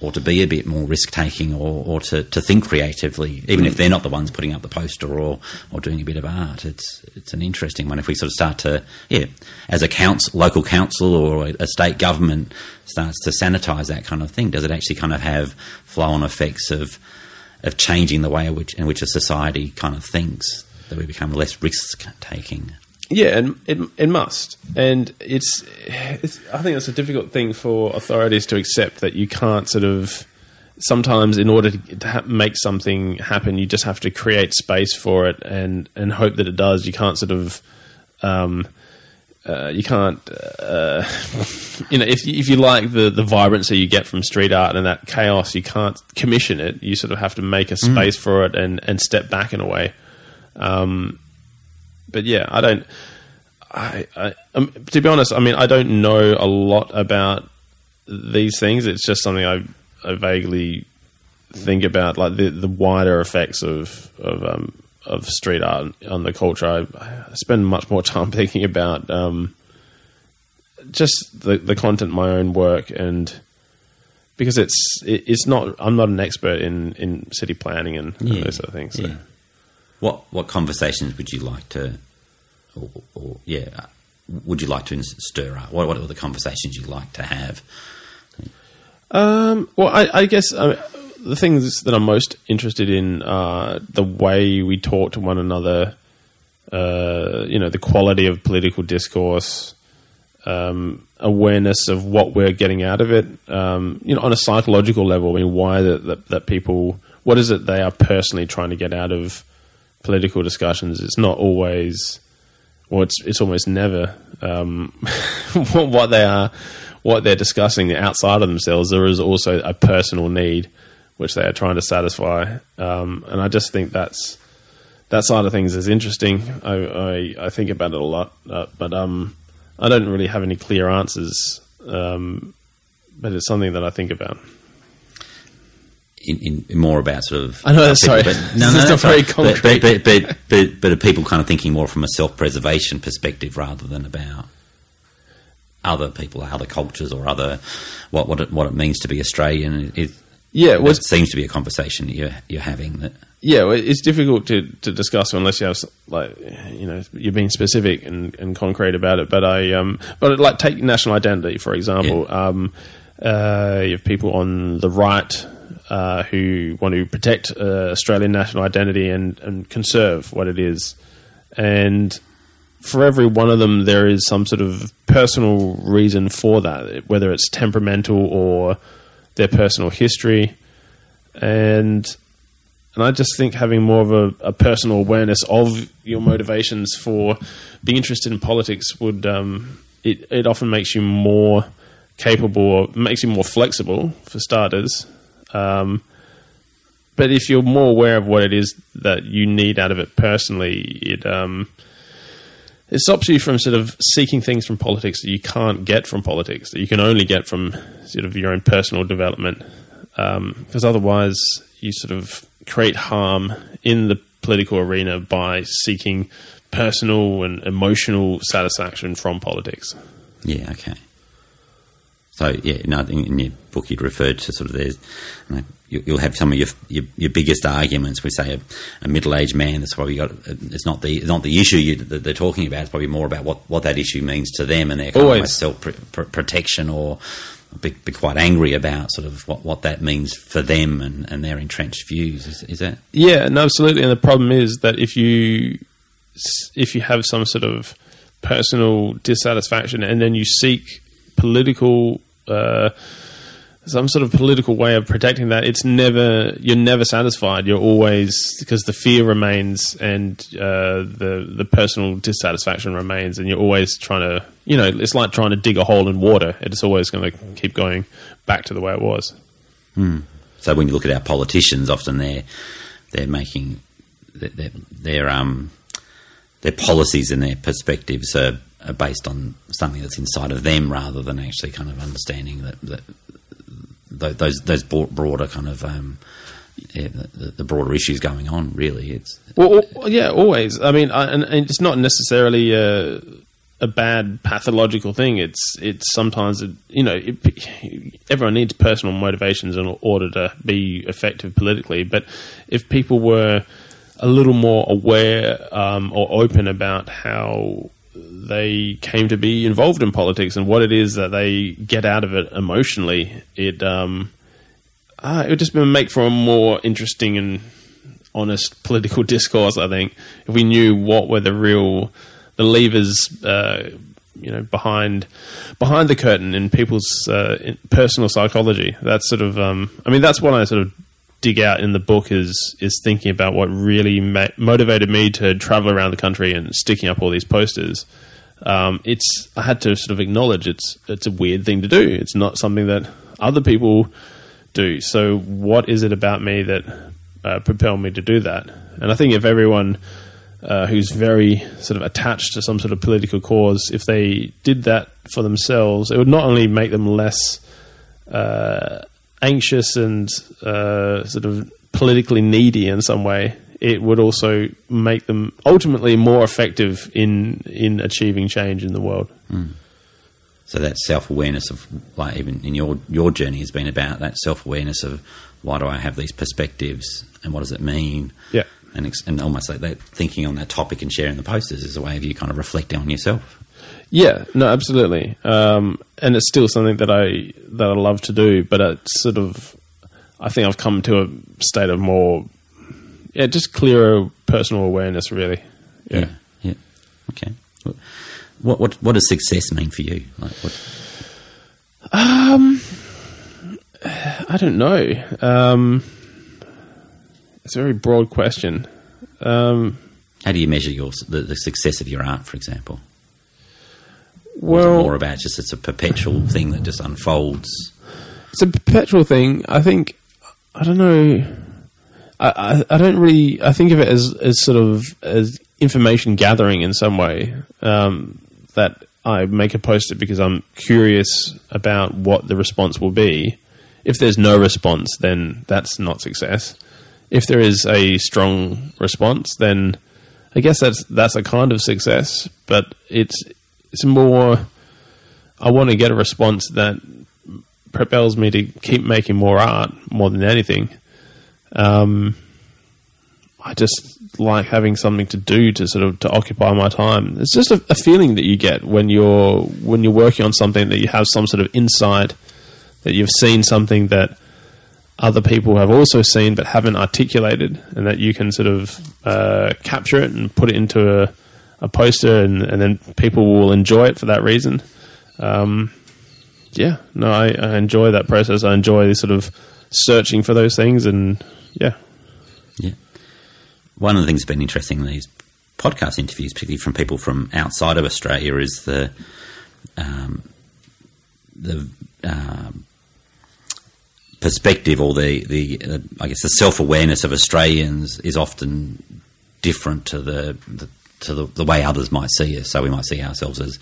Or to be a bit more risk taking, or, or to, to think creatively, even if they're not the ones putting up the poster or, or doing a bit of art. It's it's an interesting one. If we sort of start to, yeah, as a council, local council or a state government starts to sanitise that kind of thing, does it actually kind of have flow on effects of of changing the way in which in which a society kind of thinks that we become less risk taking? Yeah, and it it must, and it's, it's. I think it's a difficult thing for authorities to accept that you can't sort of. Sometimes, in order to, to ha- make something happen, you just have to create space for it and and hope that it does. You can't sort of. Um, uh, you can't, uh, you know, if you, if you like the, the vibrancy you get from street art and that chaos, you can't commission it. You sort of have to make a space for it and, and step back in a way. Um, but yeah, I don't. I, I um, to be honest, I mean, I don't know a lot about these things. It's just something I, I vaguely think about, like the the wider effects of of um, of street art on the culture. I, I spend much more time thinking about um, just the the content, my own work, and because it's it, it's not. I'm not an expert in in city planning and, and those sort of things. So. Yeah. What what conversations would you like to, or, or yeah, would you like to stir up? What what are the conversations you'd like to have? Um, well, I, I guess uh, the things that I'm most interested in are the way we talk to one another. Uh, you know, the quality of political discourse, um, awareness of what we're getting out of it. Um, you know, on a psychological level, I mean, why that, that that people, what is it they are personally trying to get out of political discussions? It's not always, well, it's it's almost never um, what what they are, what they're discussing outside of themselves. There is also a personal need which they are trying to satisfy, um, and I just think that's that side of things is interesting. I I, I think about it a lot, uh, but um, I don't really have any clear answers. Um, but it's something that I think about. In, in, more about sort of. I know, uh, sorry. But, This no, is no, not that's very concrete. but, but, but, but, but are people kind of thinking more from a self preservation perspective rather than about other people, other cultures, or other what what it, what it means to be Australian? It, Yeah, it seems to be a conversation that you're you're having. That yeah, well, it's difficult to, to discuss unless you have like you know you're being specific and, and concrete about it. But I um, but like take national identity for example. Um, uh, you have people on the right uh, who want to protect uh, Australian national identity and and conserve what it is, and for every one of them, there is some sort of personal reason for that, whether it's temperamental or their personal history. and and I just think having more of a, a personal awareness of your motivations for being interested in politics would um, it it often makes you more capable or makes you more flexible for starters. Um, but if you're more aware of what it is that you need out of it personally, it um, it stops you from sort of seeking things from politics that you can't get from politics that you can only get from sort of your own personal development. Because otherwise, you sort of create harm in the political arena by seeking personal and emotional satisfaction from politics. Yeah, okay. So yeah, no, in your book you'd referred to sort of there's, you know, you- you'll have some of your your, your biggest arguments. We say a, a middle aged man that's probably got it's not the it's not the issue you, that they're talking about. It's probably more about what, what that issue means to them and their kind Always. of self pr- protection or be, be quite angry about sort of what, what that means for them and, and their entrenched views. Is, is that Yeah, no, absolutely. And the problem is that if you if you have some sort of personal dissatisfaction and then you seek political uh, some sort of political way of protecting that, it's never you're never satisfied. You're always because the fear remains and uh, the the personal dissatisfaction remains, and you're always trying to you know it's like trying to dig a hole in water. It's always going to keep going back to the way it was. So when you look at our politicians, often they're they're making their their, their um their policies and their perspectives are, are based on something that's inside of them rather than actually kind of understanding that, that those those broader kind of um, yeah, the, the broader issues going on. Really, it's Well, yeah, always. I mean, I, and, and it's not necessarily a, a bad pathological thing. It's it's sometimes it, you know it, everyone needs personal motivations in order to be effective politically. But if people were a little more aware um, or open about how they came to be involved in politics and what it is that they get out of it emotionally, it um, uh, it would just make for a more interesting and honest political discourse. I think if we knew what were the real the levers, uh, you know, behind behind the curtain in people's uh, in personal psychology. That's sort of, um, I mean, that's what I sort of dig out in the book is is thinking about what really ma- motivated me to travel around the country and sticking up all these posters. Um, it's I had to sort of acknowledge it's it's a weird thing to do. It's not something that other people do. So, what is it about me that uh, propelled me to do that? And I think if everyone uh, who's very sort of attached to some sort of political cause, if they did that for themselves, it would not only make them less uh, anxious and uh, sort of politically needy in some way. It would also make them ultimately more effective in in achieving change in the world. so that self awareness of like even in your your journey has been about that self awareness of why do I have these perspectives and what does it mean? Yeah. and and almost like that thinking on that topic and sharing the posters is a way of you kind of reflecting on yourself. Yeah, no, absolutely, um, and it's still something that I that I love to do. But it's sort of, I think I've come to a state of more, yeah, just clearer personal awareness. Really, yeah. yeah. Okay. What what what does success mean for you? Like what? I don't know. Um, it's a very broad question. Um, How do you measure your the, the success of your art, for example? Or is it well, more about just it's a perpetual thing that just unfolds. it's a perpetual thing. I think I don't know. I, I, I don't really. I think of it as as sort of as information gathering in some way. Um, that I make a poster because I'm curious about what the response will be. If there's no response, then that's not success. If there is a strong response, then I guess that's that's a kind of success. But it's it's more. I want to get a response that propels me to keep making more art more than anything. Um, I just like having something to do to sort of to occupy my time. It's just a, a feeling that you get when you're when you're working on something that you have some sort of insight that you've seen something that other people have also seen but haven't articulated, and that you can sort of uh, capture it and put it into a, a poster, and, and then people will enjoy it for that reason. Um, yeah, no, I, I enjoy that process. I enjoy sort of searching for those things, and yeah, Yeah. One of the things that's been interesting in these podcast interviews, particularly from people from outside of Australia, is the um, the um, perspective or the the uh, I guess the self awareness of Australians is often different to the, the to the, the way others might see us. So we might see ourselves as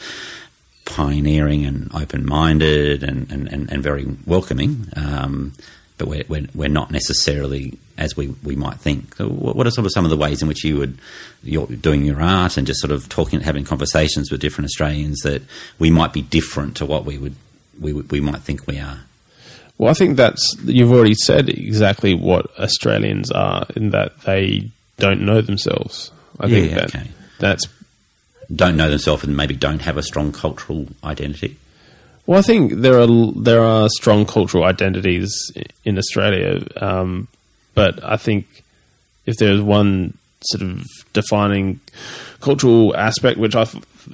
pioneering and open minded and, and, and, and very welcoming. Um, but we're, we're, we're not necessarily as we, we might think. So what are sort of some of the ways in which you would you're doing your art and just sort of talking, having conversations with different Australians that we might be different to what we would we, we might think we are. Well, I think that's you've already said exactly what Australians are in that they don't know themselves. I think Yeah, that okay. that's Don't know themselves and maybe don't have a strong cultural identity. Well. I think there are there are strong cultural identities in Australia, um, but I think if there's one sort of defining cultural aspect which I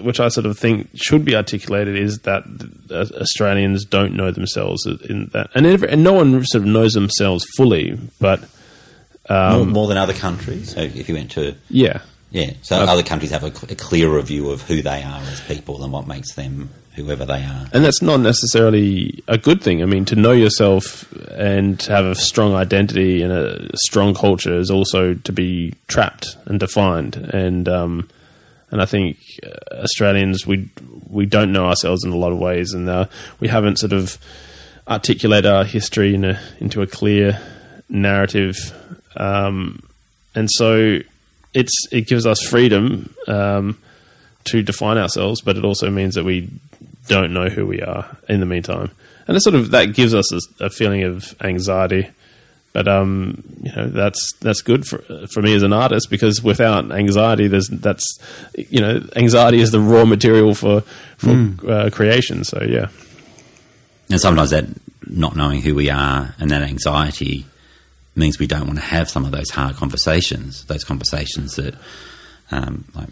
which I sort of think should be articulated is that uh, Australians don't know themselves in that, and, every, and no one sort of knows themselves fully, but more, more than other countries. So if you went to yeah. yeah, so other countries have a, a clearer view of who they are as people and what makes them whoever they are. And that's not necessarily a good thing. I mean, to know yourself and to have a strong identity and a strong culture is also to be trapped and defined. And um, and I think Australians we we don't know ourselves in a lot of ways, and uh, we haven't sort of articulated our history in a, into a clear narrative. Um, and so it's it gives us freedom um, to define ourselves, but it also means that we don't know who we are in the meantime, and it sort of that gives us a, a feeling of anxiety. But um, you know that's that's good for for me as an artist because without anxiety, there's that's you know anxiety is the raw material for for uh, creation. So yeah, And sometimes that not knowing who we are and that anxiety means we don't want to have some of those hard conversations, those conversations that, um, like,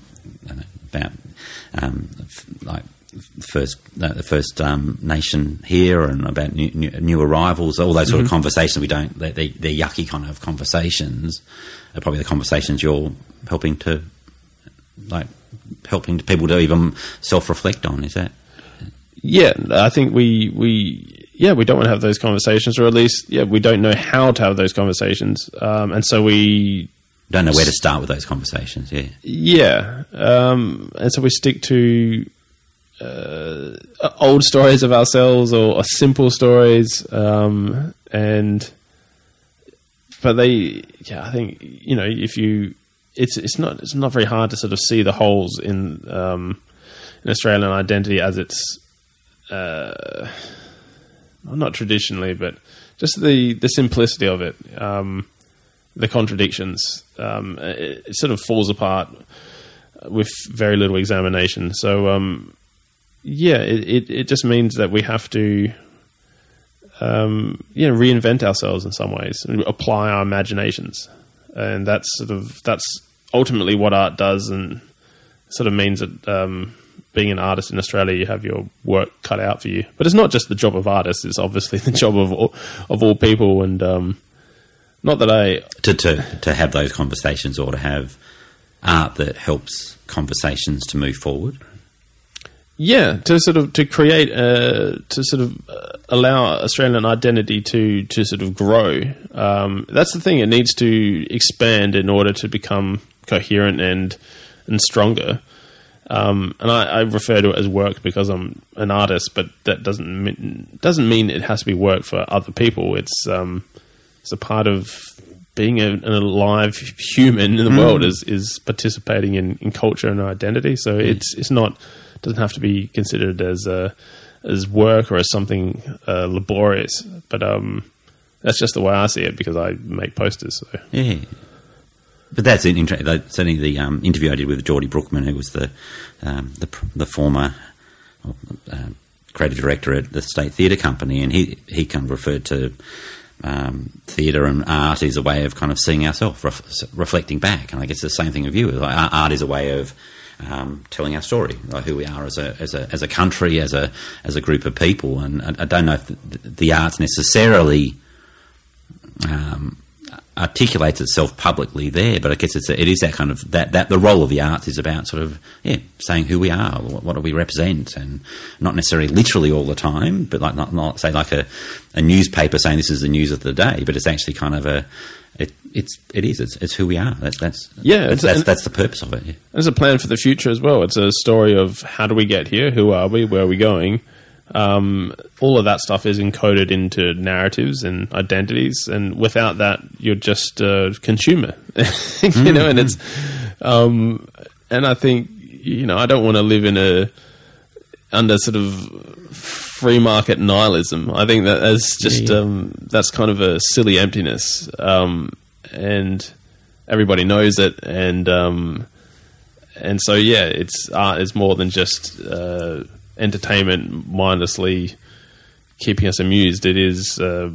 know, about, um, like, first uh, the first um, nation here and about new, new, new arrivals, all those sort of conversations we don't they, they, they're yucky kind of conversations are probably the conversations you're helping to like helping people to even self reflect on. Is that yeah, I think we we yeah we don't want to have those conversations, or at least yeah we don't know how to have those conversations, um, and so we don't know where to start with those conversations? Yeah. yeah, um, and so we stick to uh, old stories of ourselves or, or simple stories, um, and but they yeah I think you know if you it's it's not it's not very hard to sort of see the holes in um, in Australian identity as it's uh, not traditionally, but just the the simplicity of it, um, the contradictions. Um, it, it sort of falls apart with very little examination. So um, yeah, it, it it just means that we have to. Um, you know, reinvent ourselves in some ways, apply our imaginations, and that's sort of that's ultimately what art does, and sort of means that um, being an artist in Australia, you have your work cut out for you. But it's not just the job of artists; it's obviously the job of all, of all people. And um, not that I, to, to, to have those conversations or to have art that helps conversations to move forward. Yeah, to sort of to create, uh, to sort of uh, allow Australian identity to to sort of grow. Um, that's the thing; it needs to expand in order to become coherent and and stronger. Um, and I, I refer to it as work because I'm an artist, but that doesn't mean, doesn't mean it has to be work for other people. It's um, it's a part of being a, an alive human in the world is is participating in, in culture and identity. So it's it's not doesn't have to be considered as a, as work or as something uh, laborious. But um, that's just the way I see it because I make posters. So. Yeah. But that's interesting. Certainly, the um, interview I did with Geordie Brookman, who was the um, the, the former uh, creative director at the State Theatre Company, and he he kind of referred to um, theatre and art as a way of kind of seeing ourselves, ref, reflecting back. And I guess the same thing with you. Like, art is a way of um, telling our story, like who we are as a as a as a country, as a as a group of people. And I, I don't know if the, the arts necessarily um, articulates itself publicly there. But I guess it's a, it is that kind of that, that the role of the arts is about sort of yeah saying who we are, what, what do we represent, and not necessarily literally all the time, but like not, not say like a, a newspaper saying this is the news of the day, but it's actually kind of a it, it's it is it's, it's who we are. That's that's Yeah, that's that's, that's the purpose of it. Yeah. There's a plan for the future as well. It's a story of how do we get here, who are we, where are we going. Um, all of that stuff is encoded into narratives and identities, and without that, you're just a consumer, you know. And it's, um, and I think you know, I don't want to live in a under sort of free market nihilism. I think that that's just Um, that's kind of a silly emptiness, um, and everybody knows it, and um, and so yeah, it's art is more than just uh, entertainment, mindlessly keeping us amused. It is. Uh,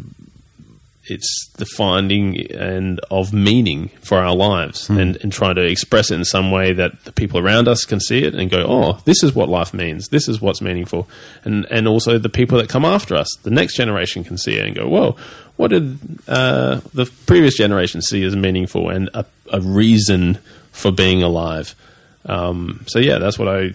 it's the finding and of meaning for our lives and, and trying to express it in some way that the people around us can see it and go, oh, this is what life means. This is what's meaningful. And, and also the people that come after us, the next generation can see it and go, whoa, what did uh, the previous generation see as meaningful and a, a reason for being alive? Um, so yeah, that's what I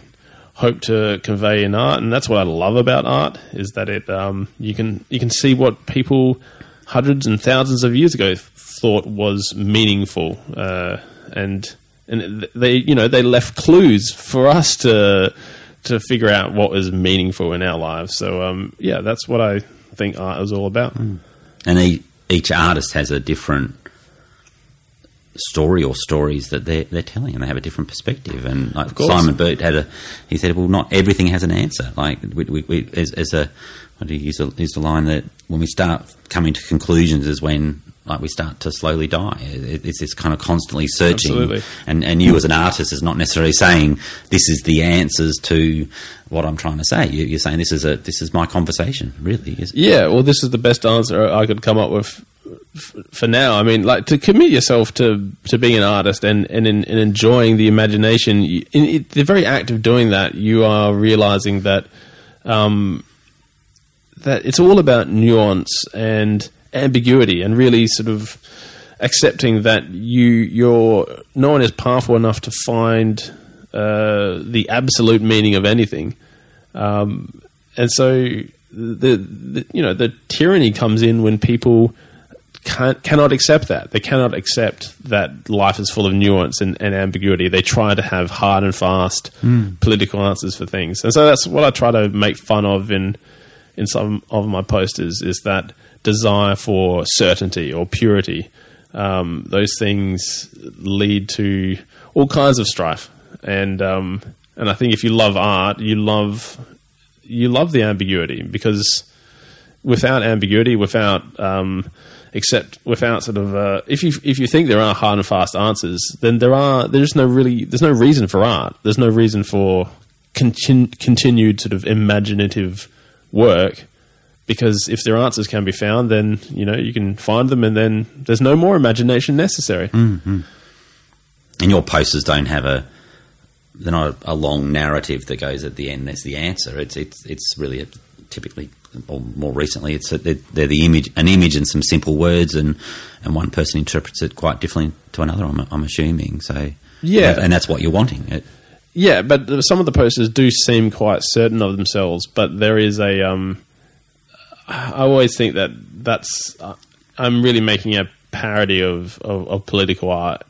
hope to convey in art, and that's what I love about art is that it um, you can you can see what people hundreds and thousands of years ago thought was meaningful, uh, and and they you know they left clues for us to to figure out what was meaningful in our lives. So um, yeah, that's what I think art is all about. and e- each artist has a different story or stories that they're, they're telling and they have a different perspective. And like. Simon Burt had a he said well not everything has an answer. Like we, we, we as, as a what do you use the, use the line that when we start coming to conclusions is when like we start to slowly die. It, it's this kind of constantly searching. Absolutely. and and you as an artist is not necessarily saying this is the answers to what I'm trying to say. You, you're saying this is a this is my conversation really. Is Yeah, well, this is the best answer I could come up with for now. I mean, like to commit yourself to to being an artist and and, in, and enjoying the imagination. you- In the very act of doing that, you are realizing that um, that it's all about nuance and ambiguity, and really sort of accepting that you you're no one is powerful enough to find uh, the absolute meaning of anything Um, and so the, the you know the tyranny comes in when people can't, cannot accept that. They cannot accept that life is full of nuance and, and ambiguity. They try to have hard and fast political answers for things. And so that's what I try to make fun of in in some of my posters is that desire for certainty or purity. Um, those things lead to all kinds of strife. And um, and I think if you love art you love you love the ambiguity because without ambiguity, without um, except without sort of uh, if you if you think there are hard and fast answers, then there are there's no really there's no reason for art. There's no reason for continu- continued sort of imaginative work because if their answers can be found, then you know you can find them, and then there's no more imagination necessary. and your posters don't have a they're not a, a long narrative that goes at the end. There's the answer. It's it's it's really a, typically or more recently it's a, they're, they're the image an image and some simple words and and one person interprets it quite differently to another. I'm, I'm assuming so. Yeah. and that's what you're wanting. It, Yeah, but some of the posters do seem quite certain of themselves. But there is a. Um, I always think that that's. Uh, I'm really making a parody of, of, of political art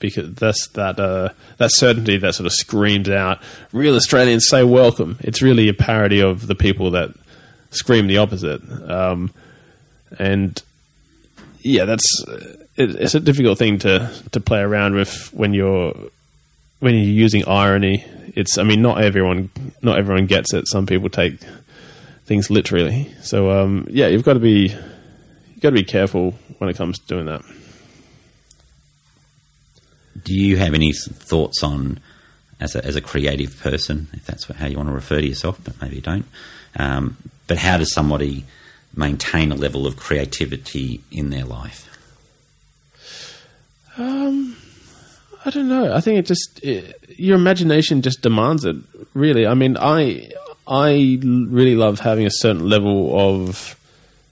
because that's that uh, that certainty that sort of screams out. Real Australians say welcome. It's really a parody of the people that scream the opposite. Um, and yeah, that's it, it's a difficult thing to to play around with when you're when you're using irony, it's I mean not everyone not everyone gets it. Some people take things literally. So um, yeah, you've got to be you've got to be careful when it comes to doing that. do you have any thoughts on as a, as a creative person, if that's how you want to refer to yourself, but maybe you don't. Um, but how does somebody maintain a level of creativity in their life? Um, I don't know. I think it just it, your imagination just demands it. Really, I mean, I I really love having a certain level of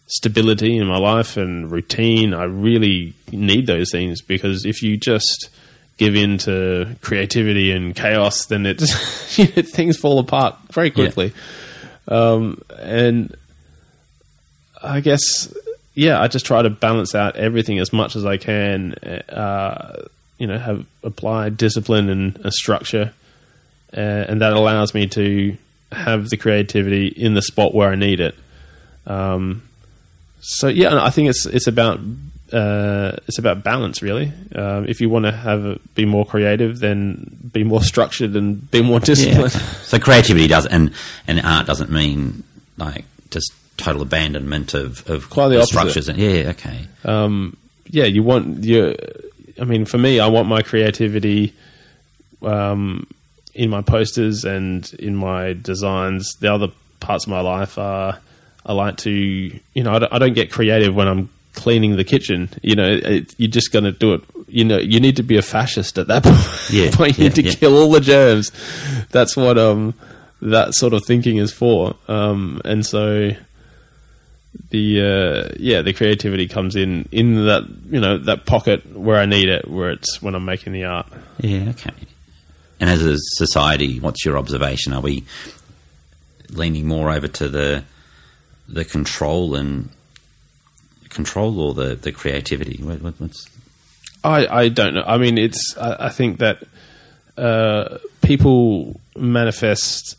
stability in my life and routine. I really need those things because if you just give in to creativity and chaos, then it things fall apart very quickly. Um, and I guess, yeah, I just try to balance out everything as much as I can. Uh, you know, have applied discipline and a structure, uh, and that allows me to have the creativity in the spot where I need it. Um, so yeah, I think it's it's about uh, it's about balance, really. Um, if you want to have a, be more creative, then be more structured and be more disciplined. Yeah. So creativity does, and and art doesn't mean like just total abandonment of of Quite the structures. And, yeah, okay. um, yeah, you want your. I mean, for me, I want my creativity um, in my posters and in my designs. The other parts of my life are I like to, you know, I don't, I don't get creative when I'm cleaning the kitchen. You know, it, you're just going to do it. You know, you need to be a fascist at that point. Yeah, point. you yeah, need to yeah. kill all the germs. That's what um that sort of thinking is for. Um, and so the uh, yeah the creativity comes in in that you know that pocket where I need it where it's when I'm making the art Yeah, okay. And as a society, what's your observation? Are we leaning more over to the the control and control or the, the creativity? What, what, what's I, I don't know. I mean it's I, I think that uh, people manifest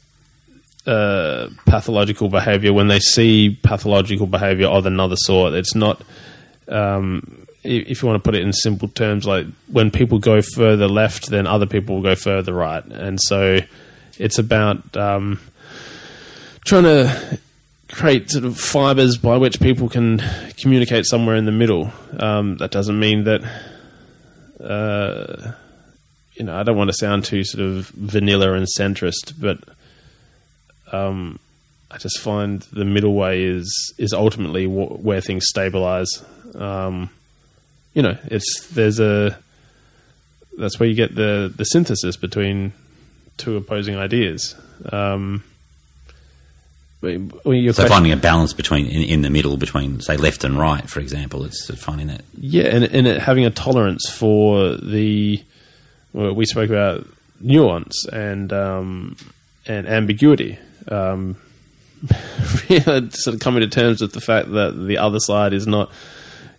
uh, pathological behavior. When they see pathological behavior of another sort it's not um, if you want to put it in simple terms like when people go further left then other people will go further right. And so it's about um, trying to create sort of fibers by which people can communicate somewhere in the middle. Um, that doesn't mean that, uh, you know, I don't want to sound too sort of vanilla and centrist, but um, I just find the middle way is is ultimately wh- where things stabilize. Um, you know, it's there's a that's where you get the the synthesis between two opposing ideas. Um, so finding a balance between in, in the middle between say left and right, for example, it's finding that. Yeah, and, and it, having a tolerance for the well, we spoke about nuance and um, and ambiguity. Um, really sort of coming to terms with the fact that the other side is not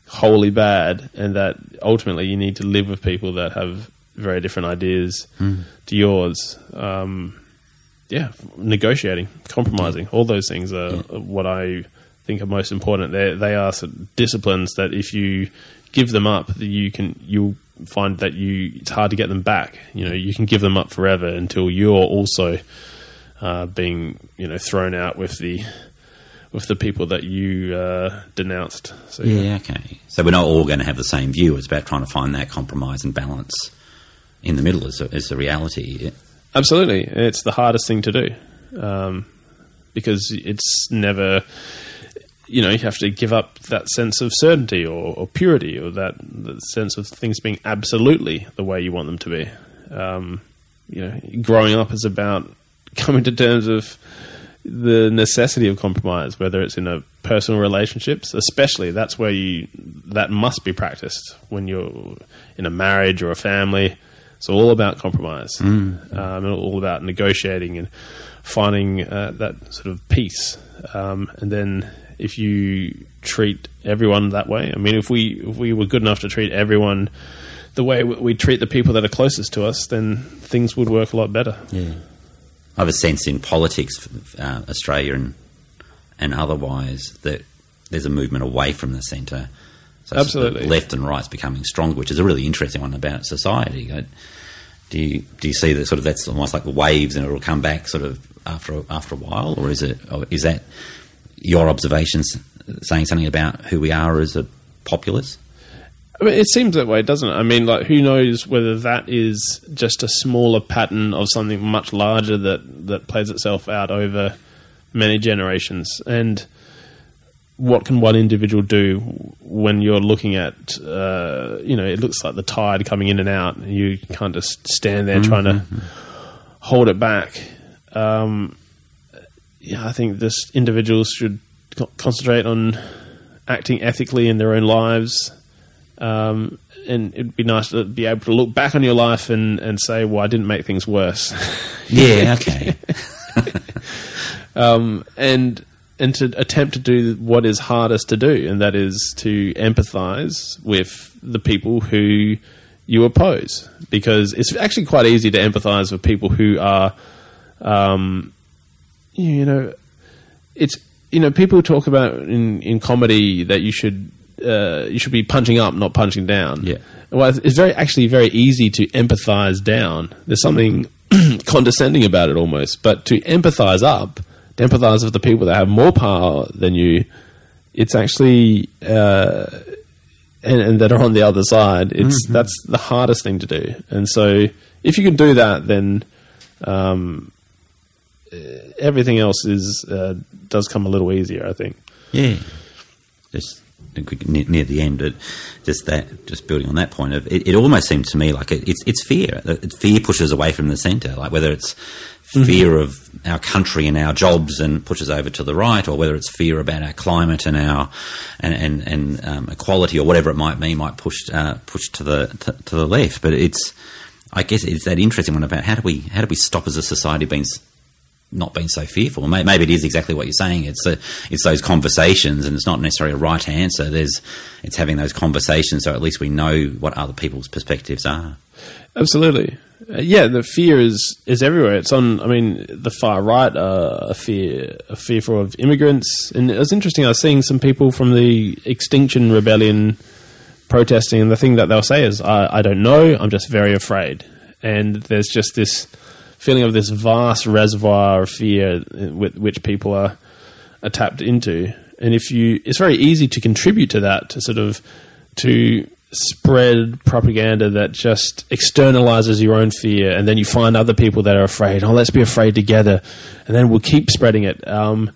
wholly bad, and that ultimately you need to live with people that have very different ideas to yours. Um, yeah, negotiating, compromising, all those things are what I think are most important. They they are sort of disciplines that if you give them up, you can you'll find that you it's hard to get them back. You know, you can give them up forever until you're also uh, being you know thrown out with the with the people that you uh, denounced. So Yeah, okay. So we're not all going to have the same view. It's about trying to find that compromise and balance in the middle is, is the reality. Absolutely, it's the hardest thing to do um, because it's never. You know, you have to give up that sense of certainty or, or purity, or that, that sense of things being absolutely the way you want them to be. Um, you know, growing up is about coming to terms of the necessity of compromise, whether it's in a personal relationships, especially that's where you that must be practiced when you're in a marriage or a family. It's all about compromise, um, and all about negotiating and finding uh, that sort of peace. Um, and then if you treat everyone that way, I mean, if we if we were good enough to treat everyone the way we we treat the people that are closest to us, then things would work a lot better. Yeah. I have a sense in politics, uh, Australia and and otherwise, that there's a movement away from the centre. So Absolutely. left and right's becoming stronger, which is a really interesting one about society. Do you do you see that sort of that's almost like the waves and it'll come back sort of after after a while, or is it or is that your observations saying something about who we are as a populace? I mean, it seems that way, doesn't it? I mean, like, who knows whether that is just a smaller pattern of something much larger that that plays itself out over many generations, and what can one individual do when you're looking at, uh, you know, it looks like the tide coming in and out, and you can't just stand there trying to hold it back. Um, yeah, I think this individuals should co- concentrate on acting ethically in their own lives. Um, and it'd be nice to be able to look back on your life and, and say, well, I didn't make things worse. Yeah, okay. um, and and to attempt to do what is hardest to do, and that is to empathize with the people who you oppose, because it's actually quite easy to empathize with people who are, um, you know, it's you know people talk about in in comedy that you should uh, you should be punching up, not punching down. Yeah. Well, it's- very actually very easy to empathize down. There's something condescending about it almost, but to empathize up, empathize with the people that have more power than you, it's actually uh, and, and that are on the other side. It's that's the hardest thing to do. And so, if you can do that, then um, everything else is uh, does come a little easier. I think. Yeah. Just near, near the end, but just that, just building on that point of it, it almost seems to me like it, it's it's fear. It, fear pushes away from the centre, like whether it's fear of our country and our jobs and pushes over to the right, or whether it's fear about our climate and our and and, and um, equality or whatever it might be, might push uh, push to the to, to the left. But it's I guess it's that interesting one about how do we how do we stop as a society being not being so fearful. Maybe it is exactly what you're saying. It's a, it's those conversations, and it's not necessarily a right answer. There's it's having those conversations, so at least we know what other people's perspectives are. Absolutely. Uh, yeah, the fear is is everywhere. It's on. I mean, the far right a fear, a fearful of immigrants, and it was interesting. I was seeing some people from the Extinction Rebellion protesting, and the thing that they'll say is, "I, I don't know. I'm just very afraid." And there's just this feeling of this vast reservoir of fear with which people are, are tapped into. And if you, it's very easy to contribute to that, to sort of to spread propaganda that just externalizes your own fear, and then you find other people that are afraid. Oh, let's be afraid together, and then we'll keep spreading it. Um,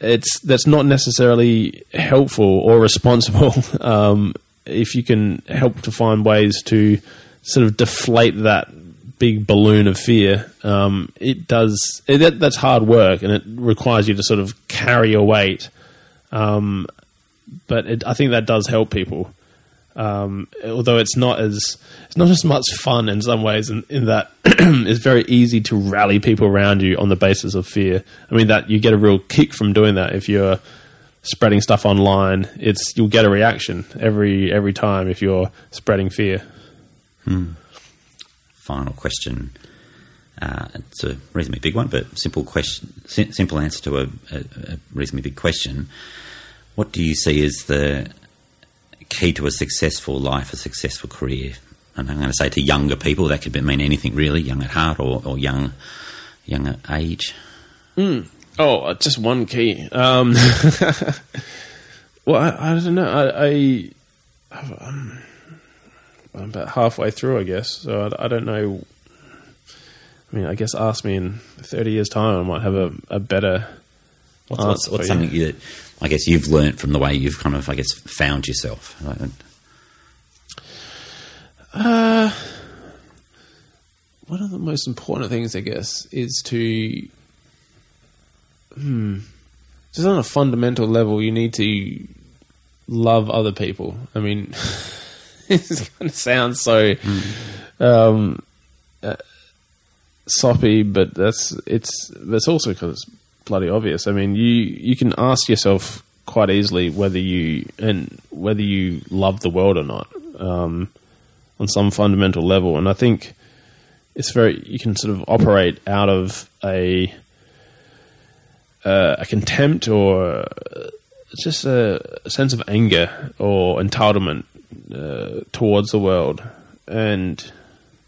it's that's not necessarily helpful or responsible. Um, if you can help to find ways to sort of deflate that big balloon of fear, um, it does. It, that, that's hard work, and it requires you to sort of carry your weight. Um, but it, I think that does help people. Um, although it's not as it's not as much fun in some ways, in, in that it's very easy to rally people around you on the basis of fear. I mean that you get a real kick from doing that if you're spreading stuff online. It's you'll get a reaction every every time if you're spreading fear. Final question. Uh, it's a reasonably big one, but simple question. Sim- simple answer to a, a, a reasonably big question. What do you see as the key to a successful life, a successful career? And I'm going to say to younger people, that could mean anything really, young at heart or, or young, young at age. Oh, uh, just one key. Um, well, I, I don't know. I, I um, I'm about halfway through, I guess. So I, I don't know. I mean, I guess ask me in 30 years' time, I might have a, a better. What's, what's, what's something you, that I guess you've learnt from the way you've kind of, I guess, found yourself? Like, One of the most important things, I guess, is to. Hmm. Just on a fundamental level, you need to love other people. I mean, it's going to sound so um, uh, soppy, but that's it's. That's also because it's bloody obvious. I mean, you you can ask yourself quite easily whether you and whether you love the world or not um, on some fundamental level, and I think it's very you can sort of operate out of a uh, a contempt or uh, just a, a sense of anger or entitlement uh, towards the world, and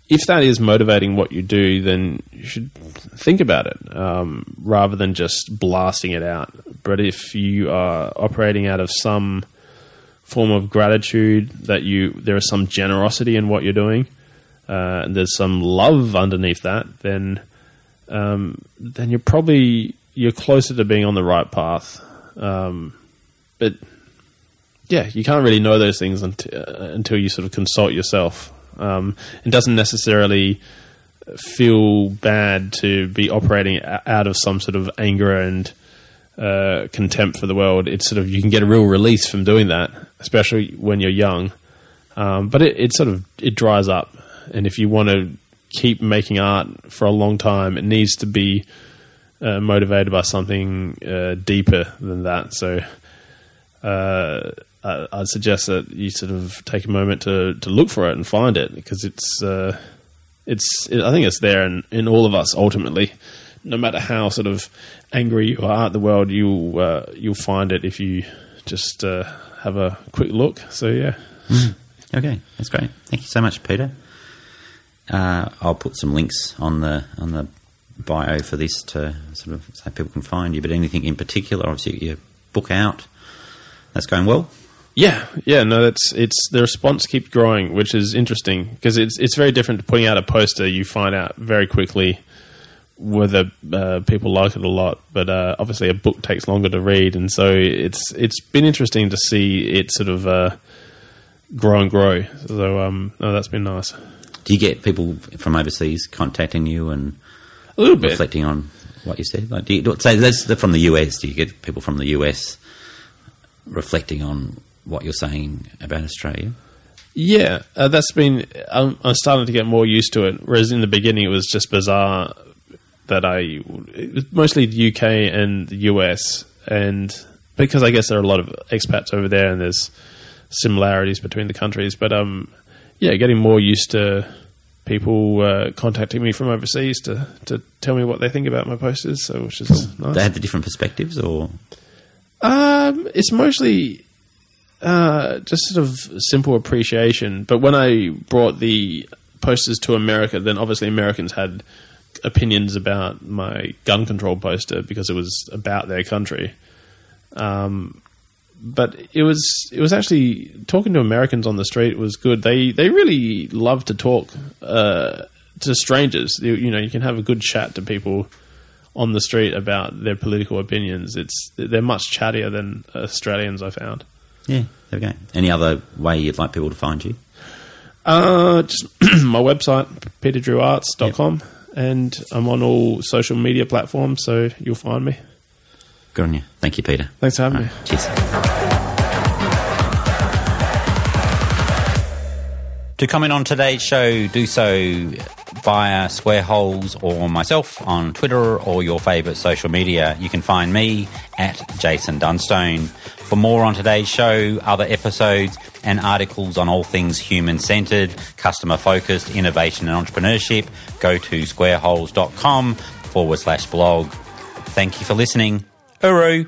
if that is motivating what you do, then you should think about it um, rather than just blasting it out. But if you are operating out of some form of gratitude that you there is some generosity in what you're doing, uh, and there's some love underneath that, then um, then you're probably you're closer to being on the right path. Um, but yeah, you can't really know those things until, uh, until you sort of consult yourself. Um, it doesn't necessarily feel bad to be operating out of some sort of anger and uh, contempt for the world. It's sort of you can get a real release from doing that, especially when you're young. Um, but it, it sort of it dries up, and if you want to keep making art for a long time, it needs to be uh, motivated by something uh, deeper than that. So uh, I, I'd suggest that you sort of take a moment to, to look for it and find it because it's uh, it's it, I think it's there in, in all of us ultimately. No matter how sort of angry you are at the world, you'll uh, you'll find it if you just uh, have a quick look. So yeah. Okay, that's great. Thank you so much, Peter. Uh, I'll put some links on the on the bio for this to sort of so people can find you. But anything in particular, obviously your book out, that's going well. Yeah, yeah, no, that's it's the response keeps growing, which is interesting because it's it's very different to putting out a poster. You find out very quickly whether uh, people like it a lot, but uh, obviously a book takes longer to read, and so it's it's been interesting to see it sort of uh, grow and grow. So um, no, that's been nice. Do you get people from overseas contacting you and A little bit. reflecting on what you said? Like, do you say that's from the US? Do you get people from the US reflecting on what you're saying about Australia? Yeah, uh, that's been. I'm, I'm starting to get more used to it. Whereas in the beginning, it was just bizarre that I it was mostly the UK and the US, and because I guess there are a lot of expats over there, and there's similarities between the countries. But um, yeah, getting more used to people uh, contacting me from overseas to to tell me what they think about my posters. So which is nice. They have the different perspectives, or Um, it's mostly uh, just sort of simple appreciation. But when I brought the posters to America, then obviously Americans had opinions about my gun control poster because it was about their country. Um, but it was it was actually talking to Americans on the street was good. They they really love to talk uh, to strangers. You, you know, you can have a good chat to people on the street about their political opinions. It's they're much chattier than Australians. I found. Yeah, there we go. Any other way you'd like people to find you? Uh, just my website peterdrewarts.com and I'm on all social media platforms, so you'll find me. Good on you. Thank you, Peter. Thanks for having me. Cheers. To comment on today's show, do so via Square Holes or myself on Twitter or your favourite social media. You can find me at Jason Dunstone. For more on today's show, other episodes, and articles on all things human centred, customer focused, innovation, and entrepreneurship, go to squareholes.com forward slash blog. Thank you for listening. Uru!